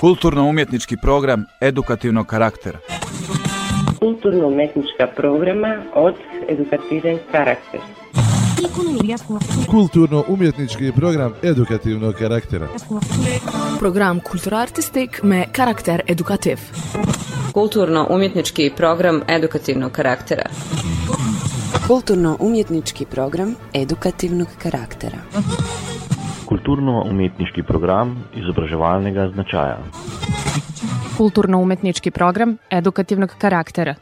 Kulturno-umjetnički program edukativnog karaktera. Kulturno-umjetnička programa od edukativen karakter. Kulturno-umjetnički program edukativnog karaktera. Program kulturartistik me karakter edukativ. Kulturno-umjetnički program edukativnog karaktera. Kulturno-umjetnički program edukativnog karaktera. Kulturno-umjetniški program izobraževalnega značaja. Kulturno-umetnički program edukativnog karaktera.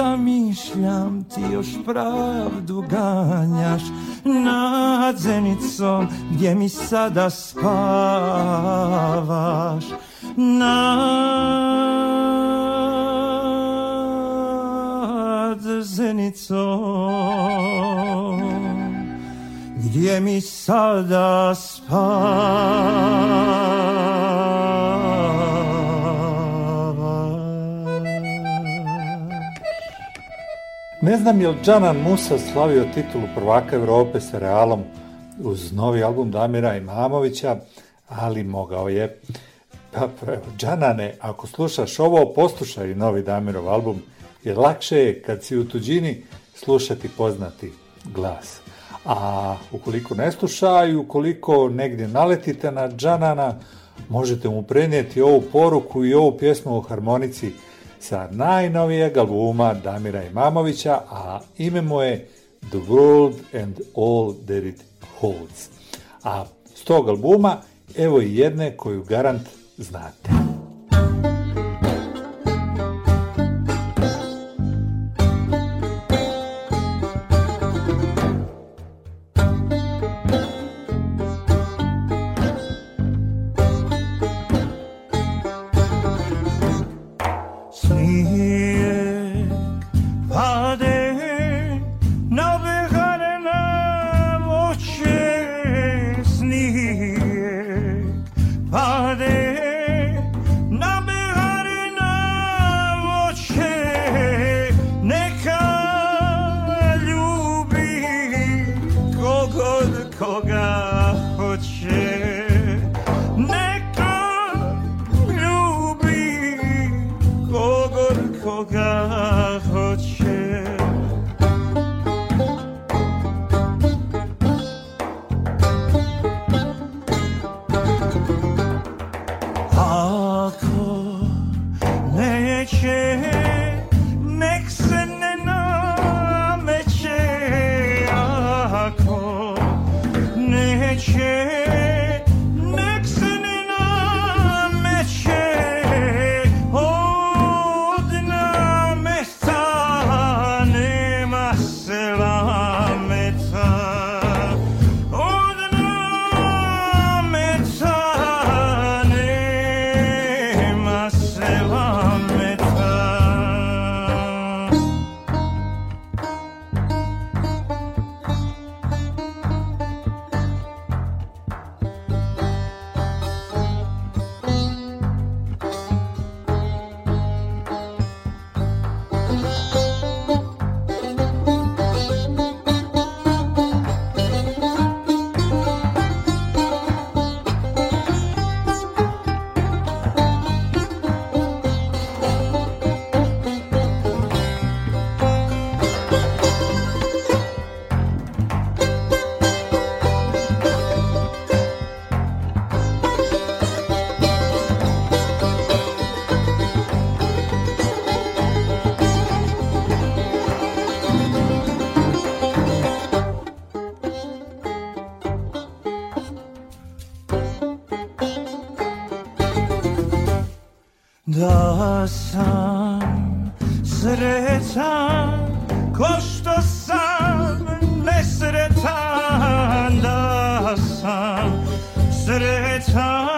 Zamišljam ti još pravdu ganjaš nad zenicom gdje mi sada spavaš. Nad zenicom gdje mi sada spavaš Ne znam je li Džanan Musa slavio titulu prvaka Evrope sa Realom uz novi album Damira Imamovića, ali mogao je. Pa, pa Džanane, ako slušaš ovo, poslušaj novi Damirov album, jer lakše je kad si u tuđini slušati poznati glas. A ukoliko ne slušaj, ukoliko negdje naletite na Džanana, možete mu prenijeti ovu poruku i ovu pjesmu o harmonici sa najnovijeg albuma Damira Imamovića, a ime mu je The World and All That It Holds. A s tog albuma evo i jedne koju garant znate. Da sam sretan ko što sam nesretan. Da sam sretan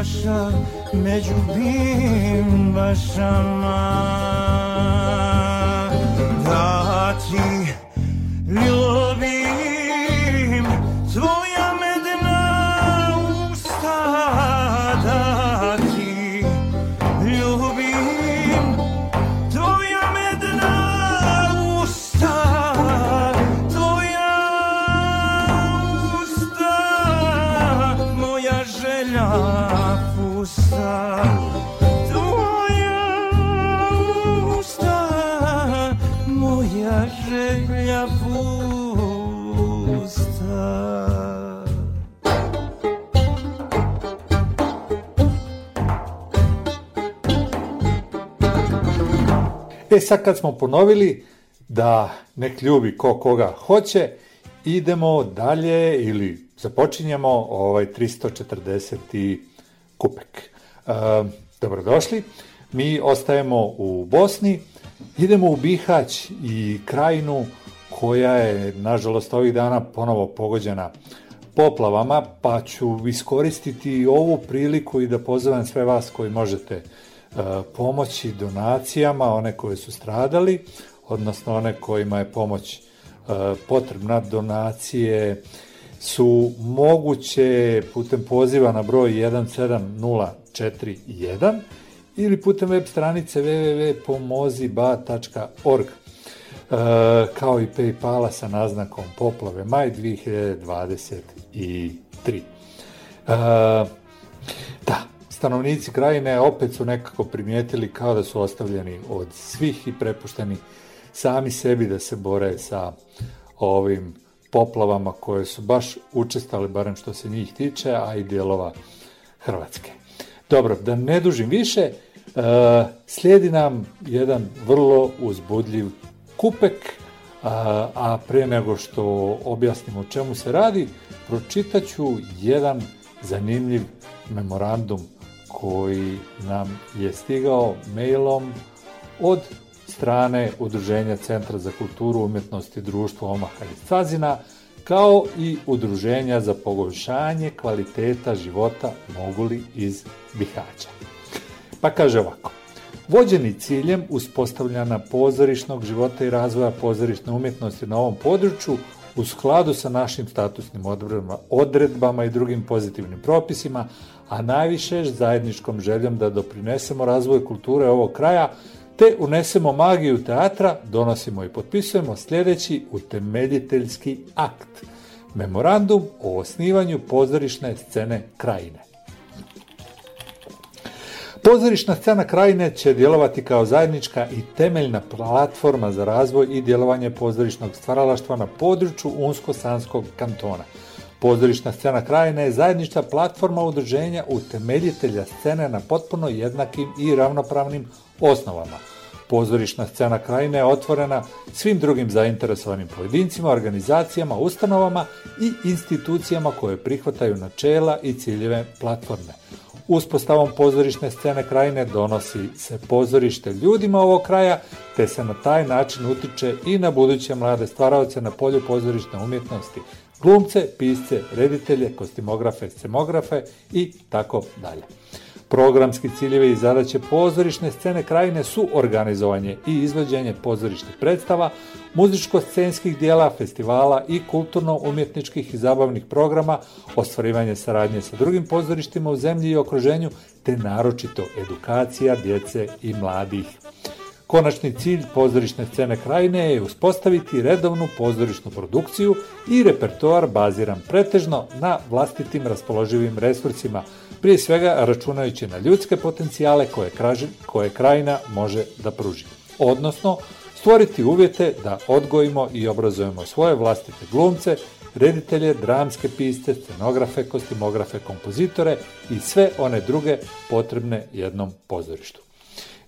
ko paša među bimbašama Da ti E sad kad smo ponovili da nek ljubi ko koga hoće, idemo dalje ili započinjemo ovaj 340. kupek. E, dobrodošli. Mi ostajemo u Bosni, idemo u Bihać i krajinu koja je, nažalost, ovih dana ponovo pogođena poplavama, pa ću iskoristiti ovu priliku i da pozovem sve vas koji možete pomoći donacijama, one koje su stradali, odnosno one kojima je pomoć e, potrebna donacije su moguće putem poziva na broj 17041 ili putem web stranice www.pomoziba.org e, kao i Paypala sa naznakom poplave maj 2023. E, stanovnici krajine opet su nekako primijetili kao da su ostavljeni od svih i prepušteni sami sebi da se bore sa ovim poplavama koje su baš učestale, barem što se njih tiče, a i dijelova Hrvatske. Dobro, da ne dužim više, e, slijedi nam jedan vrlo uzbudljiv kupek, A, a pre nego što objasnim o čemu se radi, pročitaću jedan zanimljiv memorandum koji nam je stigao mailom od strane Udruženja Centra za kulturu, umetnost i društvo Omaha iz Cazina, kao i Udruženja za poboljšanje kvaliteta života Moguli iz Bihaća. Pa kaže ovako. Vođeni ciljem uspostavljanja pozorišnog života i razvoja pozorišne umjetnosti na ovom području, u skladu sa našim statusnim odredbama, odredbama i drugim pozitivnim propisima, a najviše zajedničkom željom da doprinesemo razvoju kulture ovog kraja, te unesemo magiju teatra, donosimo i potpisujemo sljedeći utemeljiteljski akt. Memorandum o osnivanju pozorišne scene krajine. Pozorišna scena krajine će djelovati kao zajednička i temeljna platforma za razvoj i djelovanje pozorišnog stvaralaštva na području Unsko-Sanskog kantona. Pozorišna scena krajine je zajednička platforma udruženja utemeljitelja scene na potpuno jednakim i ravnopravnim osnovama. Pozorišna scena krajine je otvorena svim drugim zainteresovanim pojedincima, organizacijama, ustanovama i institucijama koje prihvataju načela i ciljeve platforme. Uspostavom pozorišne scene krajine donosi se pozorište ljudima ovog kraja, te se na taj način utiče i na buduće mlade stvaraoce na polju pozorišne umjetnosti, glumce, pisce, reditelje, kostimografe, scemografe i tako dalje. Programski ciljevi i zadaće pozorišne scene krajine su organizovanje i izvođenje pozorišnih predstava, muzičko-scenskih dijela, festivala i kulturno-umjetničkih i zabavnih programa, ostvarivanje saradnje sa drugim pozorištima u zemlji i okruženju, te naročito edukacija djece i mladih. Konačni cilj pozorišne scene krajine je uspostaviti redovnu pozorišnu produkciju i repertoar baziran pretežno na vlastitim raspoloživim resursima, prije svega računajući na ljudske potencijale koje, kraži, koje krajina može da pruži. Odnosno, stvoriti uvjete da odgojimo i obrazujemo svoje vlastite glumce, reditelje, dramske piste, scenografe, kostimografe, kompozitore i sve one druge potrebne jednom pozorištu.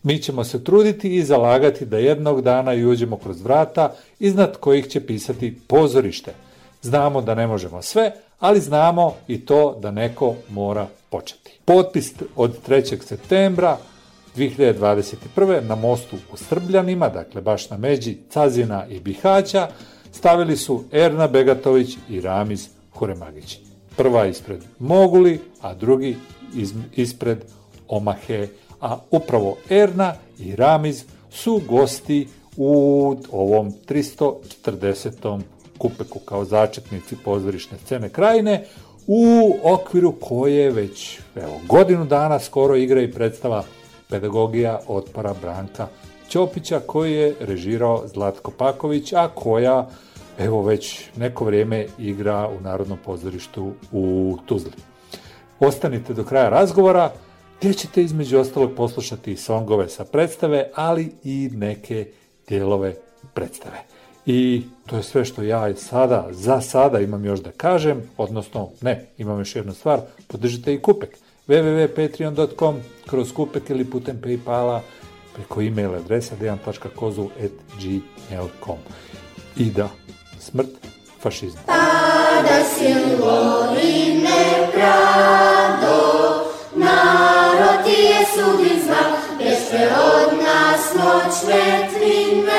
Mi ćemo se truditi i zalagati da jednog dana i uđemo kroz vrata iznad kojih će pisati pozorište. Znamo da ne možemo sve, ali znamo i to da neko mora početi. Potpis od 3. septembra 2021. na mostu u Strbljanima, dakle baš na međi Cazina i Bihaća, stavili su Erna Begatović i Ramiz Huremagić. Prva ispred Moguli, a drugi ispred Omahe a upravo Erna i Ramiz su gosti u ovom 340. kupeku kao začetnici pozorišne scene krajine u okviru koje već evo, godinu dana skoro igra i predstava pedagogija otpora Branka Ćopića koji je režirao Zlatko Paković, a koja evo već neko vrijeme igra u Narodnom pozorištu u Tuzli. Ostanite do kraja razgovora, gdje ćete između ostalog poslušati songove sa predstave, ali i neke dijelove predstave. I to je sve što ja sada, za sada imam još da kažem, odnosno ne, imam još jednu stvar, podržite i Kupek. www.patreon.com kroz Kupek ili putem Paypala preko e-mail adresa dejan.kozu.gmail.com I da, smrt fašizmu. Tada silovine nepravdo narod je sudin bešte od nas noćne tvine,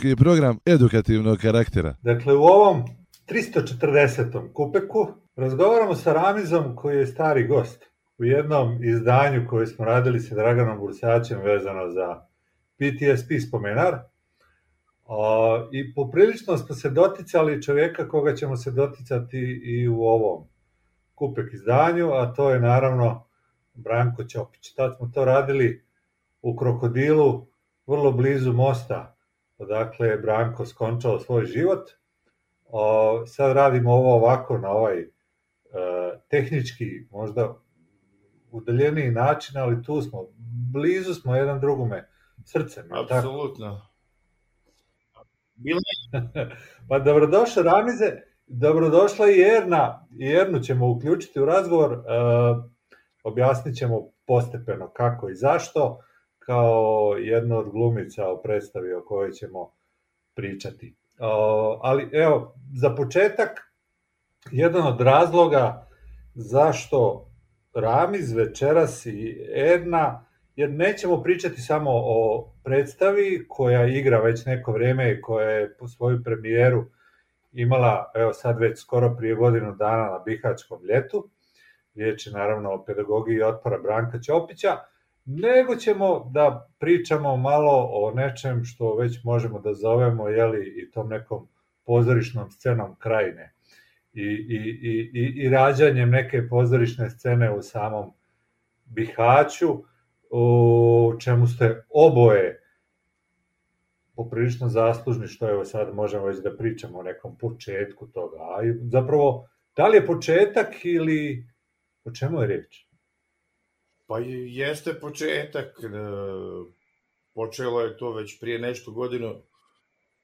Kulturno-umjetnički program edukativnog karaktera. Dakle, u ovom 340. kupeku razgovaramo sa Ramizom koji je stari gost u jednom izdanju koje smo radili sa Draganom Bursaćem vezano za PTSP spomenar. I poprilično smo se doticali čovjeka koga ćemo se doticati i u ovom kupek izdanju, a to je naravno Branko Ćopić. Tad smo to radili u Krokodilu, vrlo blizu mosta, odakle je Branko skončao svoj život. O, sad radimo ovo ovako na ovaj e, tehnički, možda udaljeniji način, ali tu smo, blizu smo jedan drugome srcem. Apsolutno. Bilo pa dobrodošao Ramize, dobrodošla i Erna, i Ernu ćemo uključiti u razgovor, e, objasnit ćemo postepeno kako i zašto, kao jedna od glumica o predstavi o kojoj ćemo pričati. Ali evo, za početak, jedan od razloga zašto Ramiz večeras i Edna, jer nećemo pričati samo o predstavi koja igra već neko vrijeme i koja je po svoju premijeru imala, evo sad već skoro prije godinu dana na Bihaćkom ljetu, riječ je naravno o pedagogiji otpora Branka Ćopića, nego ćemo da pričamo malo o nečem što već možemo da zovemo jeli, i tom nekom pozorišnom scenom krajine i, i, i, i, i rađanjem neke pozorišne scene u samom Bihaću, u čemu ste oboje poprilično zaslužni, što evo sad možemo već da pričamo o nekom početku toga. A zapravo, da li je početak ili o čemu je riječ? Pa jeste početak, e, počelo je to već prije nešto godinu,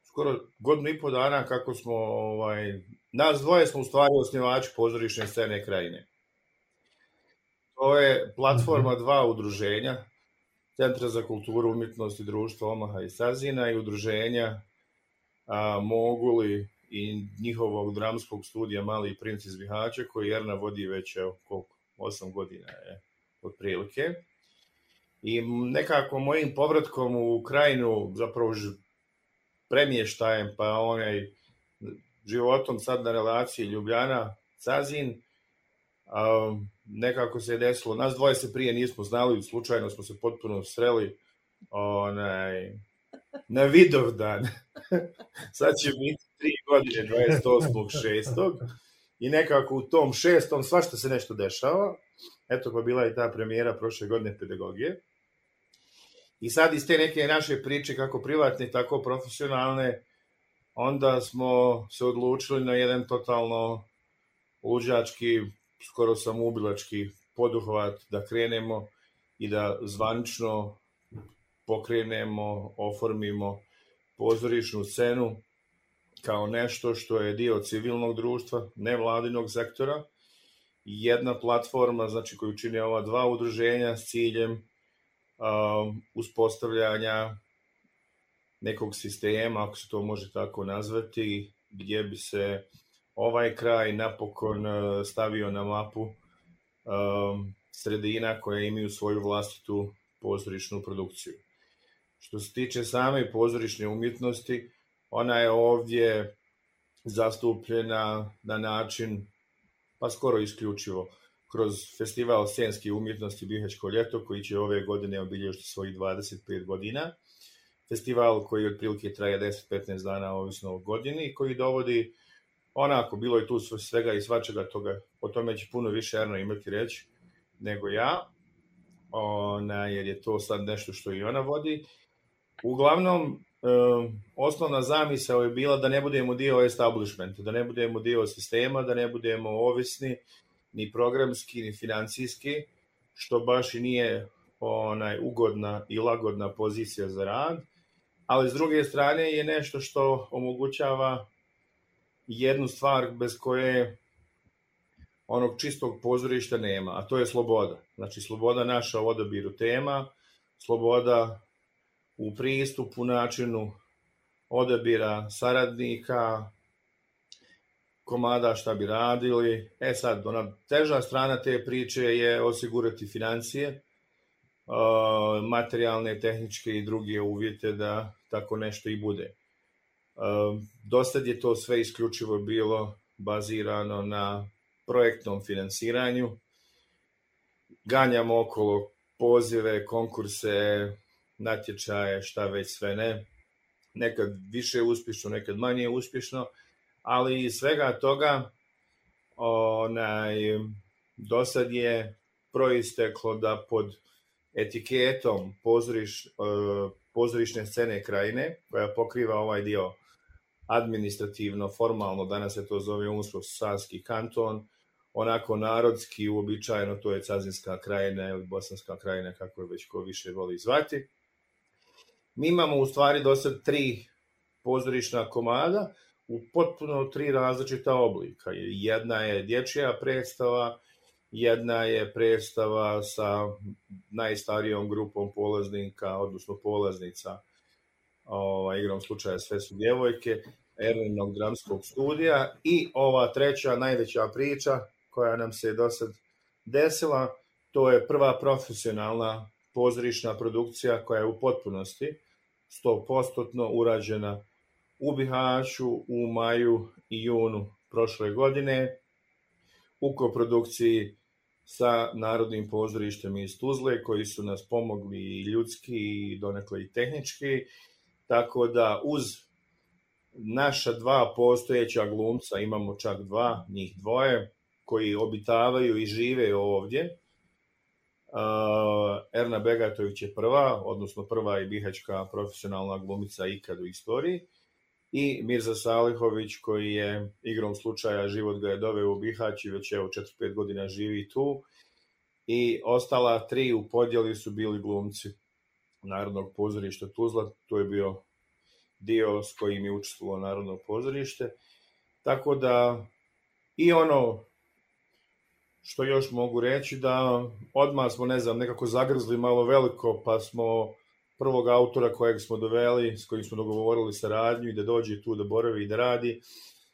skoro godinu i po dana kako smo, ovaj, nas dvoje smo u stvari osnivači pozorišne scene krajine. To je platforma dva udruženja, Centra za kulturu, umjetnost i društvo Omaha i Sazina i udruženja a, Moguli i njihovog dramskog studija Mali princ iz Bihaća, koji Erna vodi već, evo, koliko, 8 godina je otprilike. I nekako mojim povratkom u krajinu, zapravo premještajem, pa onaj životom sad na relaciji Ljubljana-Cazin, nekako se je desilo, nas dvoje se prije nismo znali, slučajno smo se potpuno sreli onaj, na Vidovdan. Sad će biti tri godine, 28.6. I nekako u tom šestom svašta se nešto dešava. Eto pa bila je ta premijera prošle godine pedagogije. I sad iz te neke naše priče, kako privatne, tako profesionalne, onda smo se odlučili na jedan totalno luđački skoro samoubilački poduhvat da krenemo i da zvanično pokrenemo, oformimo pozorišnu scenu kao nešto što je dio civilnog društva, nevladinog sektora, jedna platforma znači, koju čine ova dva udruženja s ciljem um, uspostavljanja nekog sistema, ako se to može tako nazvati, gdje bi se ovaj kraj napokon e, stavio na mapu um, sredina koje imaju svoju vlastitu pozorišnu produkciju. Što se tiče same pozorišne umjetnosti, ona je ovdje zastupljena na način, pa skoro isključivo, kroz festival scenske umjetnosti Bihaćko ljeto, koji će ove godine obilježiti svojih 25 godina. Festival koji otprilike traje 10-15 dana, ovisno o godini, koji dovodi onako, bilo je tu svega i svačega toga, o tome će puno više Erno imati reći nego ja, ona, jer je to sad nešto što i ona vodi. Uglavnom, osnovna zamisao je bila da ne budemo dio establishmenta, da ne budemo dio sistema, da ne budemo ovisni ni programski, ni financijski, što baš i nije onaj ugodna i lagodna pozicija za rad, ali s druge strane je nešto što omogućava jednu stvar bez koje onog čistog pozorišta nema, a to je sloboda. Znači, sloboda naša u odabiru tema, sloboda u pristupu, načinu odabira saradnika, komada šta bi radili. E sad, ona teža strana te priče je osigurati financije, materijalne, tehničke i druge uvjete da tako nešto i bude. Dostad je to sve isključivo bilo bazirano na projektnom finansiranju. Ganjamo okolo pozive, konkurse, natječaje, šta već sve ne. Nekad više uspješno, nekad manje uspješno, ali iz svega toga onaj, dosad je proisteklo da pod etiketom pozoriš, pozorišne scene krajine, koja pokriva ovaj dio administrativno, formalno, danas se to zove Unsko-Sanski kanton, onako narodski, uobičajeno, to je Cazinska krajina ili Bosanska krajina, kako je već ko više voli zvati. Mi imamo u stvari do sad tri pozorišna komada u potpuno tri različita oblika. Jedna je dječja predstava, jedna je predstava sa najstarijom grupom polaznika, odnosno polaznica, ovaj, igrom slučaja sve su djevojke, Erlinog dramskog studija i ova treća najveća priča koja nam se do sad desila, to je prva profesionalna pozorišna produkcija koja je u potpunosti 100% urađena u Bihaću u maju i junu prošle godine u koprodukciji sa Narodnim pozorištem iz Tuzle koji su nas pomogli i ljudski i donekle i tehnički, tako da uz naša dva postojeća glumca, imamo čak dva, njih dvoje, koji obitavaju i žive ovdje. Erna Begatović je prva, odnosno prva i bihačka profesionalna glumica ikad u istoriji. I Mirza Salihović koji je igrom slučaja život ga je doveo u Bihać i već evo 4-5 godina živi tu. I ostala tri u podjeli su bili glumci Narodnog pozorišta Tuzla, to je bio dio s kojim je učestvovalo Narodno pozorište. Tako da i ono što još mogu reći da odmah smo, ne znam, nekako zagrzli malo veliko, pa smo prvog autora kojeg smo doveli, s kojim smo dogovorili saradnju i da dođe tu da boravi i da radi,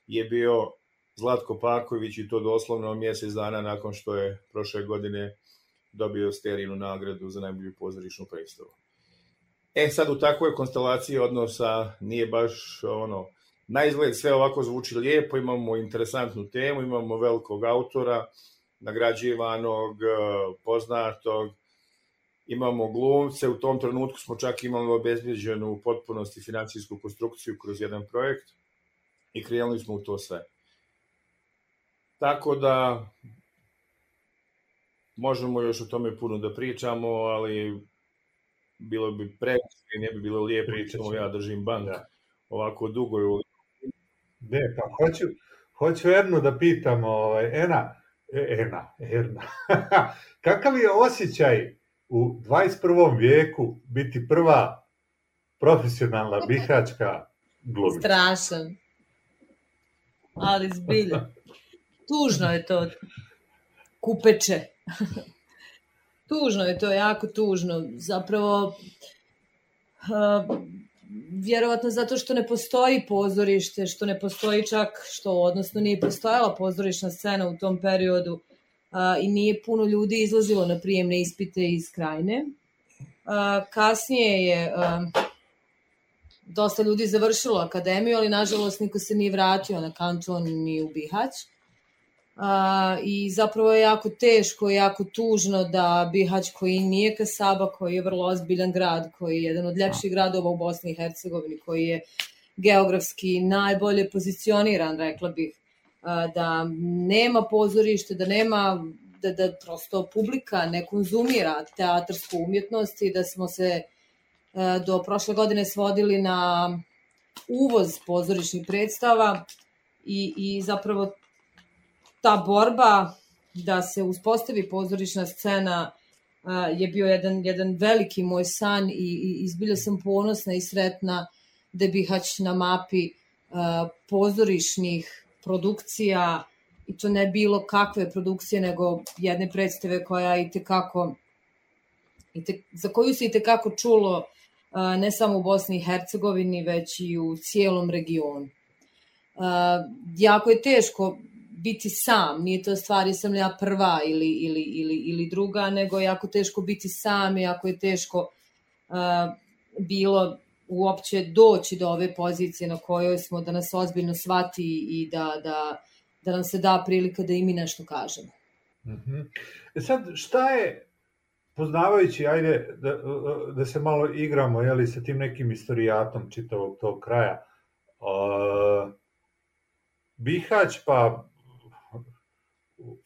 je bio Zlatko Paković i to doslovno mjesec dana nakon što je prošle godine dobio sterinu nagradu za najbolju pozorišnu predstavu. E sad u takvoj konstelaciji odnosa nije baš ono, na izgled sve ovako zvuči lijepo, imamo interesantnu temu, imamo velikog autora, nagrađivanog, e, poznatog, imamo glumce, u tom trenutku smo čak imali obezbeđenu u potpunosti financijsku konstrukciju kroz jedan projekt i krenuli smo u to sve. Tako da možemo još o tome puno da pričamo, ali bilo bi previše i ne bi bilo lijepo pričamo, ja držim bank da. ovako dugo. Ne, pa hoću, hoću Ernu da pitam, ovaj, Ena, Ena, Erna. Kakav je osjećaj u 21. vijeku biti prva profesionalna bihačka glumica? Strašan. Ali zbilja. Tužno je to. Kupeče. tužno je to, jako tužno. Zapravo, vjerovatno zato što ne postoji pozorište, što ne postoji čak, što odnosno nije postojala pozorišna scena u tom periodu a, i nije puno ljudi izlazilo na prijemne ispite iz krajine. A, kasnije je a, dosta ljudi završilo akademiju, ali nažalost niko se nije vratio na kanton ni u Bihać a, i zapravo je jako teško i jako tužno da Bihać koji nije Kasaba, koji je vrlo ozbiljan grad, koji je jedan od ljepših gradova u Bosni i Hercegovini, koji je geografski najbolje pozicioniran, rekla bih, da nema pozorište, da nema da, da prosto publika ne konzumira teatarsku umjetnost i da smo se do prošle godine svodili na uvoz pozorišnih predstava i, i zapravo ta borba da se uspostavi pozorišna scena je bio jedan, jedan veliki moj san i, i izbilja sam ponosna i sretna da Bihać na mapi pozorišnih produkcija i to ne bilo kakve produkcije nego jedne predstave koja i te, za koju se i tekako čulo ne samo u Bosni i Hercegovini već i u cijelom regionu. Jako je teško biti sam, nije to stvari sam li ja prva ili, ili, ili, ili druga, nego je jako teško biti sam i jako je teško uh, bilo uopće doći do ove pozicije na kojoj smo da nas ozbiljno shvati i da, da, da nam se da prilika da i mi nešto kažemo. Mm -hmm. E sad, šta je, poznavajući, ajde, da, da se malo igramo, jeli, sa tim nekim istorijatom čitavog tog kraja, uh, Bihać, pa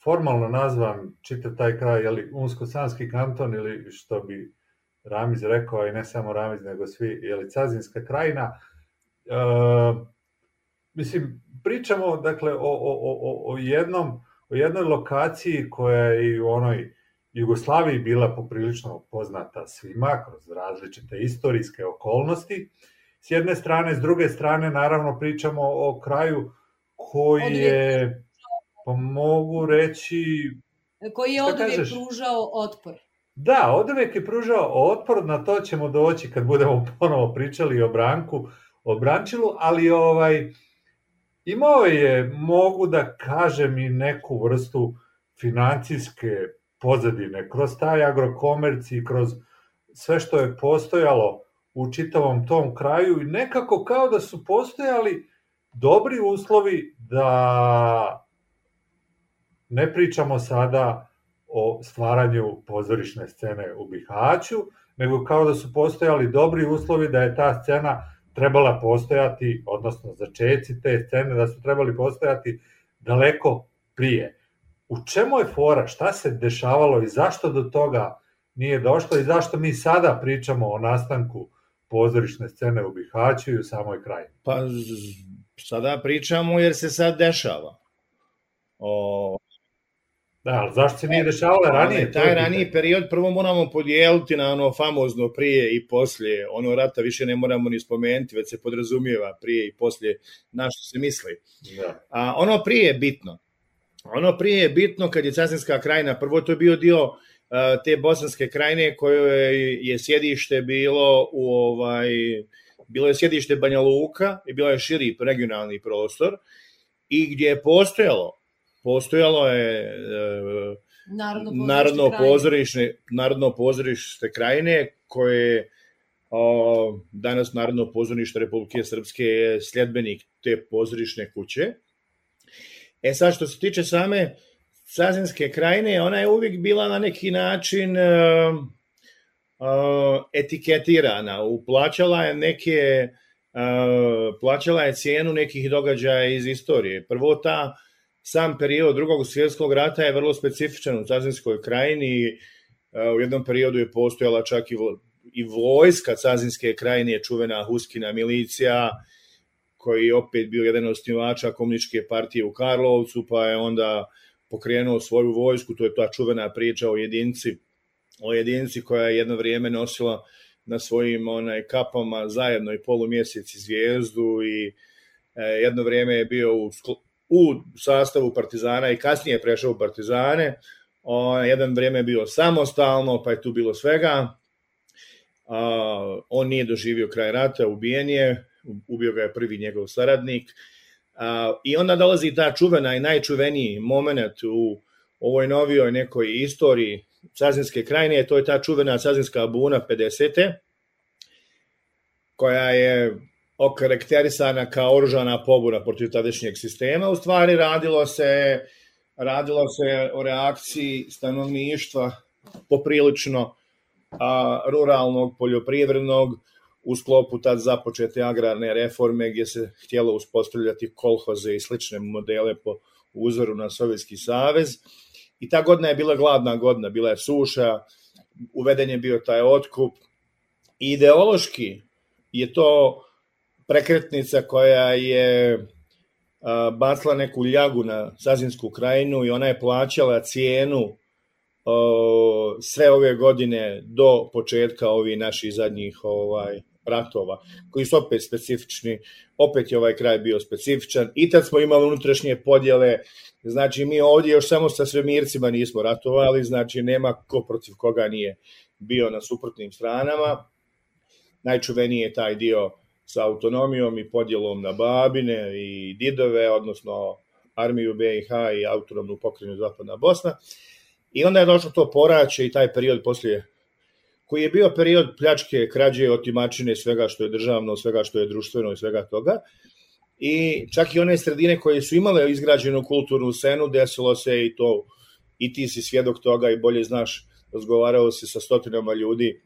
formalno nazvan čitav taj kraj, jeli, Unsko-Sanski kanton ili što bi Ramiz rekao, i ne samo Ramiz, nego svi, jeli, Cazinska krajina. E, mislim, pričamo, dakle, o, o, o, o, jednom, o jednoj lokaciji koja je i u onoj Jugoslaviji bila poprilično poznata svima kroz različite istorijske okolnosti. S jedne strane, s druge strane, naravno, pričamo o kraju koji je Pa mogu reći... Koji je od uvijek pružao otpor. Da, od uvijek je pružao otpor, na to ćemo doći kad budemo ponovo pričali o Branku, o Brančilu, ali ovaj, imao je, mogu da kažem, i neku vrstu financijske pozadine, kroz taj agrokomerci, kroz sve što je postojalo u čitavom tom kraju i nekako kao da su postojali dobri uslovi da ne pričamo sada o stvaranju pozorišne scene u Bihaću, nego kao da su postojali dobri uslovi da je ta scena trebala postojati, odnosno začeci te scene, da su trebali postojati daleko prije. U čemu je fora, šta se dešavalo i zašto do toga nije došlo i zašto mi sada pričamo o nastanku pozorišne scene u Bihaću i u samoj kraju? Pa sada pričamo jer se sad dešava. O, Da, ali zašto se nije dešavalo ranije? Taj raniji period prvo moramo podijeliti na ono famozno prije i poslije. Ono rata više ne moramo ni spomenuti, već se podrazumijeva prije i poslije na što se misli. Da. A ono prije je bitno. Ono prije je bitno kad je Casinska krajina, prvo to je bio dio te bosanske krajine koje je sjedište bilo u ovaj bilo je sjedište Banja Luka i bilo je širi regionalni prostor i gdje je postojalo postojalo je e, Narodno, narodno pozorište, narodno pozorište krajine koje o, danas Narodno pozorište Republike Srpske je sljedbenik te pozorišne kuće. E sad što se tiče same Sazinske krajine, ona je uvijek bila na neki način uh, uh, etiketirana, uplaćala je neke uh, plaćala je cijenu nekih događaja iz istorije. Prvo ta sam period drugog svjetskog rata je vrlo specifičan u Cazinskoj krajini. E, u jednom periodu je postojala čak i, i vojska Cazinske krajine, je čuvena Huskina milicija, koji je opet bio jedan od osnivača komunističke partije u Karlovcu, pa je onda pokrenuo svoju vojsku, to je ta čuvena priča o jedinci, o jedinci koja je jedno vrijeme nosila na svojim onaj kapama zajedno i polumjesec i zvijezdu i e, jedno vrijeme je bio u u sastavu Partizana i kasnije prešao u Partizane. On, jedan vreme je bio samostalno, pa je tu bilo svega. A, on nije doživio kraj rata, ubijen je, ubio ga je prvi njegov saradnik. A, I onda dolazi ta čuvena i najčuveniji moment u ovoj novijoj nekoj istoriji Sazinske krajine, to je ta čuvena Sazinska buna 50. koja je okarakterisana kao oružana pobuna protiv tadašnjeg sistema. U stvari radilo se, radilo se o reakciji stanovništva poprilično a, ruralnog, poljoprivrednog u sklopu tad započete agrarne reforme gdje se htjelo uspostavljati kolhoze i slične modele po uzoru na Sovjetski savez. I ta godina je bila gladna godina, bila je suša, uveden je bio taj otkup. Ideološki je to prekretnica koja je bacila neku ljagu na Sazinsku krajinu i ona je plaćala cijenu sve ove godine do početka ovih naših zadnjih ovaj ratova, koji su opet specifični, opet je ovaj kraj bio specifičan, i tad smo imali unutrašnje podjele, znači mi ovdje još samo sa svemircima nismo ratovali, znači nema ko protiv koga nije bio na suprotnim stranama, najčuveniji je taj dio sa autonomijom i podjelom na babine i didove, odnosno armiju BiH i autonomnu pokrenu Zapadna Bosna. I onda je došlo to poraće i taj period poslije koji je bio period pljačke, krađe, otimačine, svega što je državno, svega što je društveno i svega toga. I čak i one sredine koje su imale izgrađenu kulturnu scenu, desilo se i to, i ti si svjedok toga i bolje znaš, razgovarao se sa stotinama ljudi,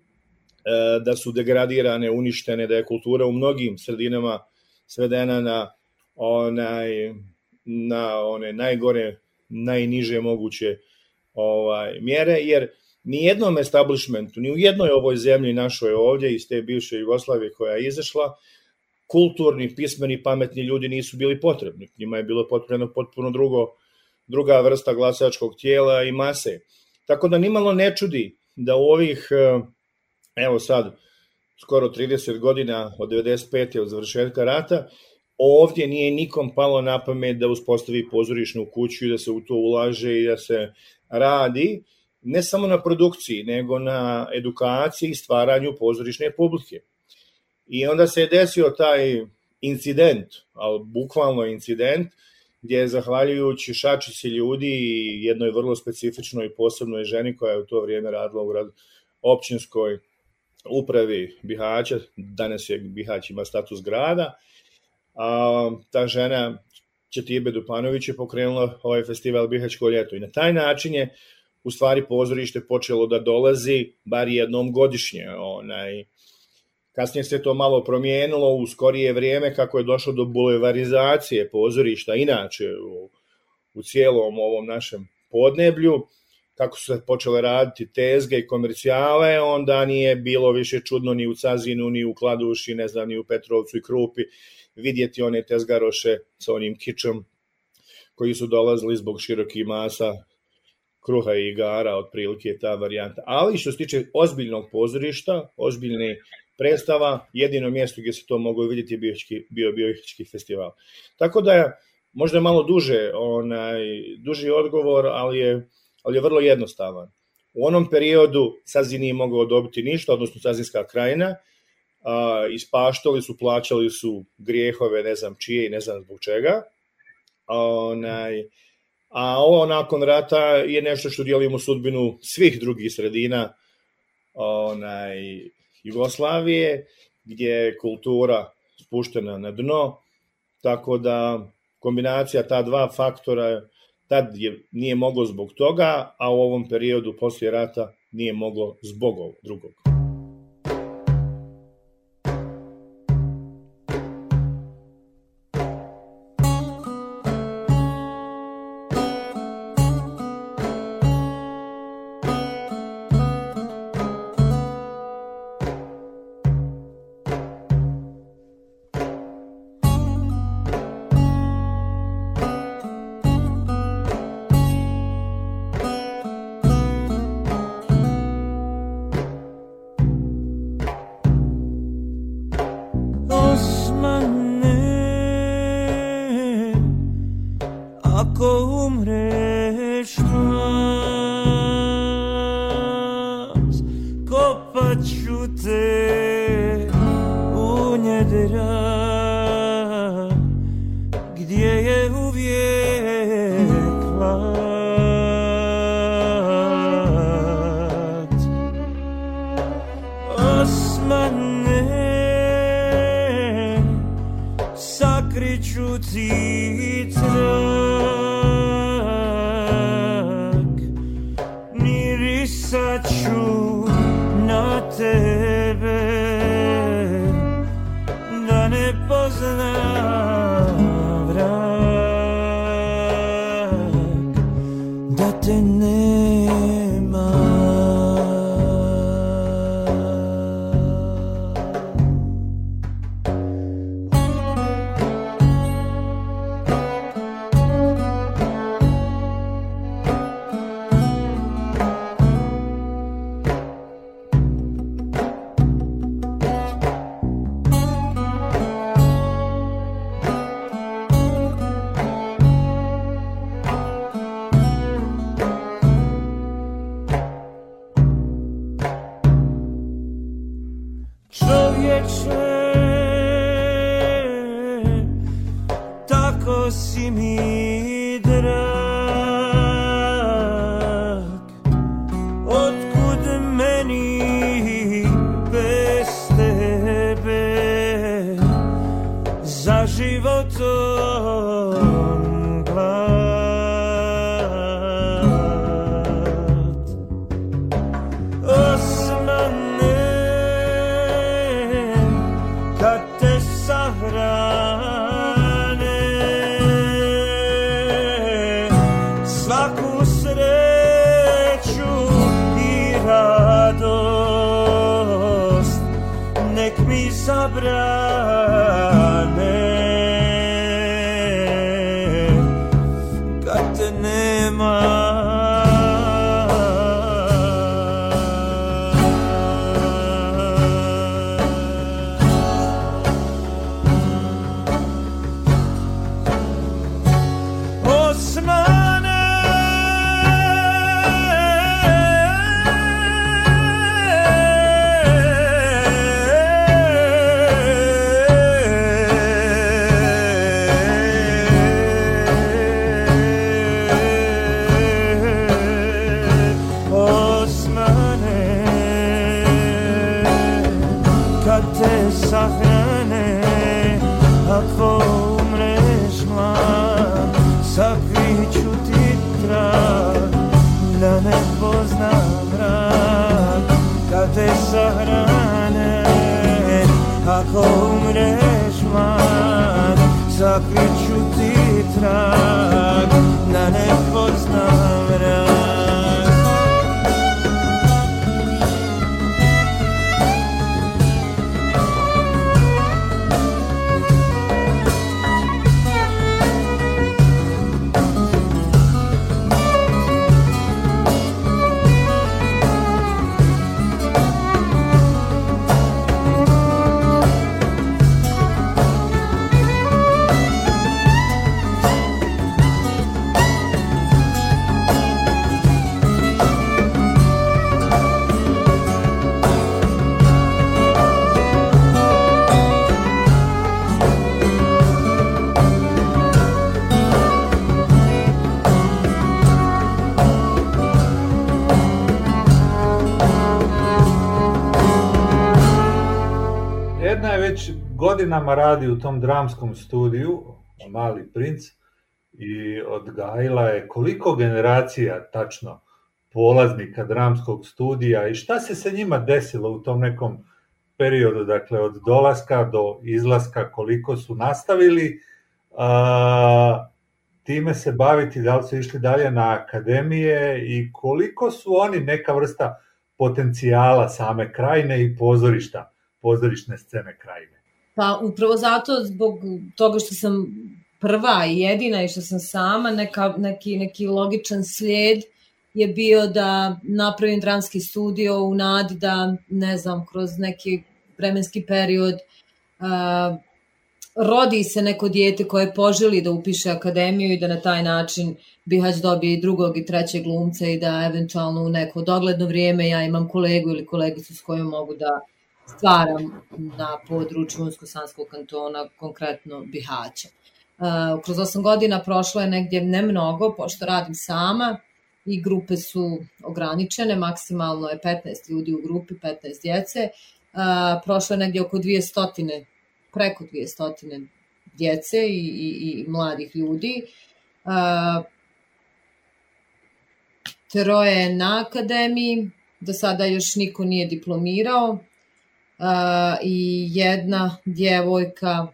da su degradirane, uništene, da je kultura u mnogim sredinama svedena na onaj na one najgore, najniže moguće ovaj mjere jer ni jednom establishmentu, ni u jednoj ovoj zemlji našoj ovdje iz te bivše Jugoslavije koja je izašla, kulturni, pismeni, pametni ljudi nisu bili potrebni. Njima je bilo potrebno potpuno drugo, druga vrsta glasačkog tijela i mase. Tako da nimalo ne čudi da u ovih, evo sad, skoro 30 godina od 95. od završetka rata, ovdje nije nikom palo na pamet da uspostavi pozorišnu kuću i da se u to ulaže i da se radi, ne samo na produkciji, nego na edukaciji i stvaranju pozorišne publike. I onda se je desio taj incident, ali bukvalno incident, gdje je zahvaljujući šačici ljudi i jednoj vrlo specifičnoj i posebnoj ženi koja je u to vrijeme radila u grad općinskoj upravi Bihaća, danas je Bihać ima status grada, a ta žena Četibe Dupanović je pokrenula ovaj festival Bihaćko ljeto i na taj način je u stvari pozorište počelo da dolazi bar jednom godišnje. Onaj, kasnije se to malo promijenilo u skorije vrijeme kako je došlo do bulevarizacije pozorišta inače u, u cijelom ovom našem podneblju kako su se počele raditi tezge i komercijale, onda nije bilo više čudno ni u Cazinu, ni u Kladuši, ne znam, ni u Petrovcu i Krupi vidjeti one tezgaroše sa onim kičom koji su dolazili zbog širokih masa kruha i igara, otprilike je ta varijanta. Ali što se tiče ozbiljnog pozorišta, ozbiljne predstava, jedino mjesto gdje se to moglo vidjeti je bio, bio biohički festival. Tako da je možda malo duže, onaj, duži odgovor, ali je, ali je vrlo jednostavan. U onom periodu Sazin nije mogao dobiti ništa, odnosno Sazinska krajina, a, ispaštali su, plaćali su grijehove, ne znam čije i ne znam zbog čega. Onaj, a ovo nakon rata je nešto što dijelimo sudbinu svih drugih sredina onaj, Jugoslavije, gdje je kultura spuštena na dno, tako da kombinacija ta dva faktora tad je, nije moglo zbog toga, a u ovom periodu poslije rata nije moglo zbog ovog drugog. Mi capriccio ti godinama radi u tom dramskom studiju, Mali princ, i odgajila je koliko generacija tačno polaznika dramskog studija i šta se sa njima desilo u tom nekom periodu, dakle od dolaska do izlaska, koliko su nastavili a, time se baviti, da li su išli dalje na akademije i koliko su oni neka vrsta potencijala same krajine i pozorišta, pozorišne scene krajine. Pa upravo zato, zbog toga što sam prva i jedina i što sam sama, neka, neki, neki logičan slijed je bio da napravim dramski studio u nadi da, ne znam, kroz neki vremenski period uh, rodi se neko dijete koje poželi da upiše akademiju i da na taj način Bihać dobije i drugog i trećeg glumca i da eventualno u neko dogledno vrijeme ja imam kolegu ili kolegicu s kojom mogu da stvaram na području Unsko-Sanskog kantona, konkretno Bihaća. Uh, kroz osam godina prošlo je negdje ne mnogo, pošto radim sama i grupe su ograničene, maksimalno je 15 ljudi u grupi, 15 djece. Uh, prošlo je negdje oko 200, preko 200 djece i, i, i mladih ljudi. Uh, troje je na akademiji, do sada još niko nije diplomirao i jedna djevojka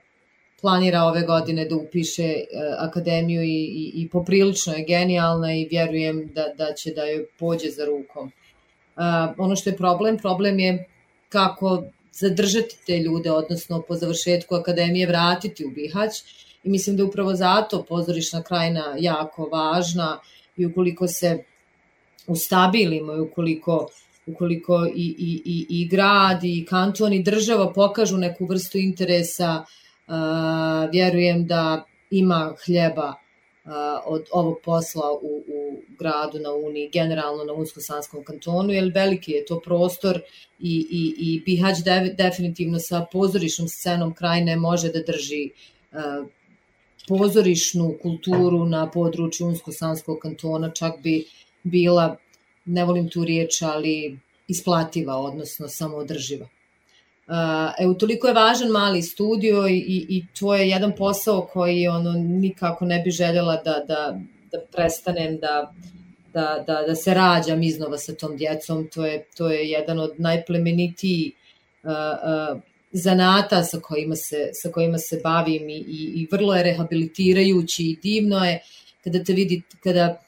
planira ove godine da upiše uh, akademiju i, i, i poprilično je genijalna i vjerujem da, da će da joj pođe za rukom. Uh, ono što je problem, problem je kako zadržati te ljude, odnosno po završetku akademije vratiti u Bihać i mislim da upravo zato pozorišna krajina jako važna i ukoliko se ustabilimo i ukoliko ukoliko i, i, i, i grad i kanton i država pokažu neku vrstu interesa, uh, vjerujem da ima hljeba uh, od ovog posla u, u gradu na Uni, generalno na Unsko-Sanskom kantonu, jer veliki je to prostor i, i, i Bihać de, definitivno sa pozorišnom scenom krajine može da drži uh, pozorišnu kulturu na području Unsko-Sanskog kantona čak bi bila, ne volim tu riječ, ali isplativa, odnosno samoodrživa. E, utoliko je važan mali studio i, i to je jedan posao koji ono nikako ne bi željela da, da, da prestanem da, da, da, da se rađam iznova sa tom djecom. To je, to je jedan od najplemenitiji uh, uh, zanata sa kojima se, sa kojima se bavim i, i, i vrlo je rehabilitirajući i divno je kada te vidite, kada,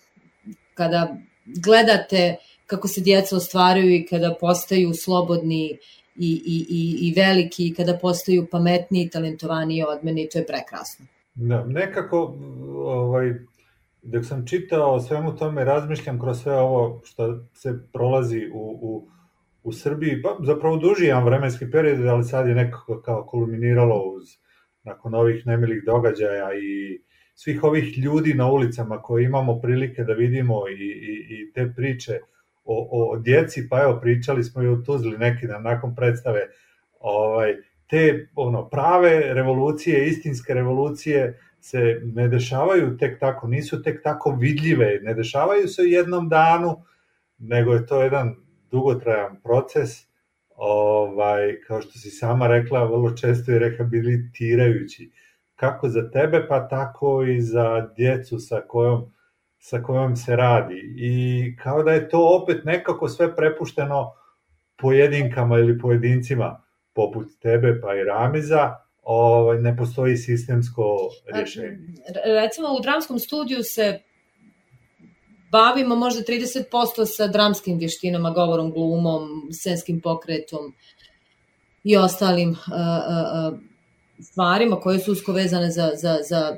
kada gledate kako se djeca ostvaraju i kada postaju slobodni i, i, i, i veliki i kada postaju pametniji i talentovaniji od mene i to je prekrasno. Da, nekako ovaj, dok sam čitao o svemu tome razmišljam kroz sve ovo što se prolazi u, u u Srbiji, pa zapravo duži jedan vremenski period, ali sad je nekako kao kulminiralo uz, nakon ovih nemilih događaja i svih ovih ljudi na ulicama koje imamo prilike da vidimo i, i, i te priče o, o djeci, pa evo pričali smo i o Tuzli neki dan nakon predstave, ovaj, te ono prave revolucije, istinske revolucije se ne dešavaju tek tako, nisu tek tako vidljive, ne dešavaju se u jednom danu, nego je to jedan dugotrajan proces, ovaj, kao što si sama rekla, vrlo često je rehabilitirajući. Kako za tebe, pa tako i za djecu sa kojom, sa kojom se radi. I kao da je to opet nekako sve prepušteno pojedinkama ili pojedincima, poput tebe pa i Ramiza, ovaj, ne postoji sistemsko rješenje. Recimo u dramskom studiju se bavimo možda 30% sa dramskim vještinama, govorom, glumom, scenskim pokretom i ostalim uh, uh, uh, stvarima koje su usko vezane za, za, za,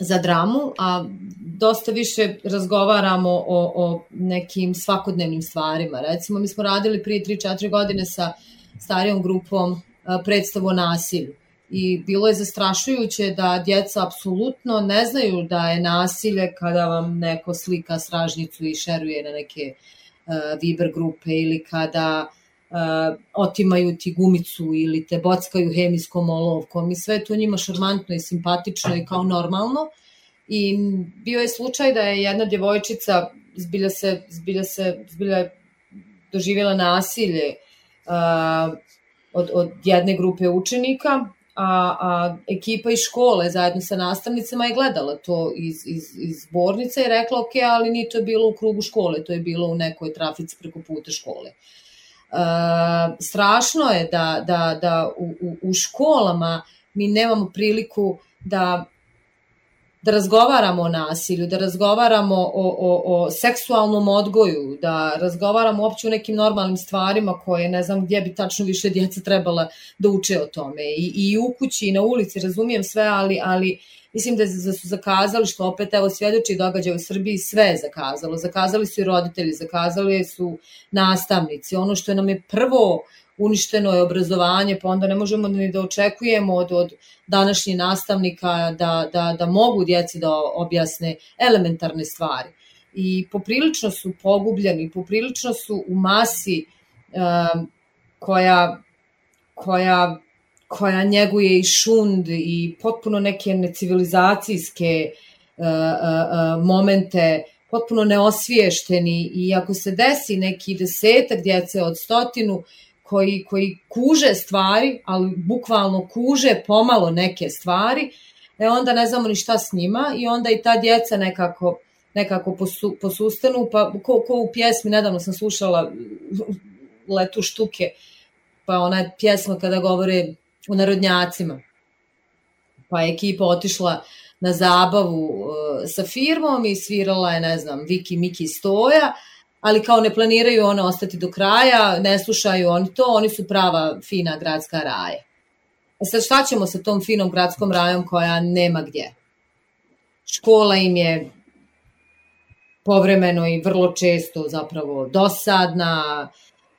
za dramu, a dosta više razgovaramo o, o nekim svakodnevnim stvarima. Recimo, mi smo radili prije 3-4 godine sa starijom grupom predstavu o nasilju i bilo je zastrašujuće da djeca apsolutno ne znaju da je nasilje kada vam neko slika stražnicu i šeruje na neke uh, Viber grupe ili kada uh, otimaju ti gumicu ili te bockaju hemijskom olovkom i sve to njima šarmantno i simpatično i kao normalno i bio je slučaj da je jedna djevojčica zbilja se, zbilja se zbilja doživjela nasilje uh, od, od jedne grupe učenika a, a ekipa iz škole zajedno sa nastavnicama je gledala to iz, iz, iz zbornice i rekla ok, ali nije to bilo u krugu škole, to je bilo u nekoj trafici preko puta škole. Uh, strašno je da, da, da u, u, u školama mi nemamo priliku da da razgovaramo o nasilju, da razgovaramo o, o, o seksualnom odgoju, da razgovaramo uopće o nekim normalnim stvarima koje ne znam gdje bi tačno više djeca trebala da uče o tome. I, i u kući i na ulici razumijem sve, ali, ali mislim da su zakazali, što opet evo svjedoči događaj u Srbiji, sve je zakazalo. Zakazali su i roditelji, zakazali su nastavnici. Ono što nam je prvo uništeno je obrazovanje, pa onda ne možemo ni da očekujemo od, od današnjih nastavnika da, da, da mogu djeci da objasne elementarne stvari. I poprilično su pogubljeni, poprilično su u masi um, koja, koja, koja njeguje i šund i potpuno neke necivilizacijske uh, uh, uh, momente, potpuno neosviješteni i ako se desi neki desetak djece od stotinu, koji, koji kuže stvari, ali bukvalno kuže pomalo neke stvari, e onda ne znamo ni šta s njima i onda i ta djeca nekako nekako posu, posustanu, pa ko, ko u pjesmi, nedavno sam slušala letu štuke, pa ona je pjesma kada govore o narodnjacima, pa je ekipa otišla na zabavu uh, sa firmom i svirala je, ne znam, Viki Miki Stoja, ali kao ne planiraju one ostati do kraja, ne slušaju oni to, oni su prava fina gradska raja. E sad šta ćemo sa tom finom gradskom rajom koja nema gdje? Škola im je povremeno i vrlo često zapravo dosadna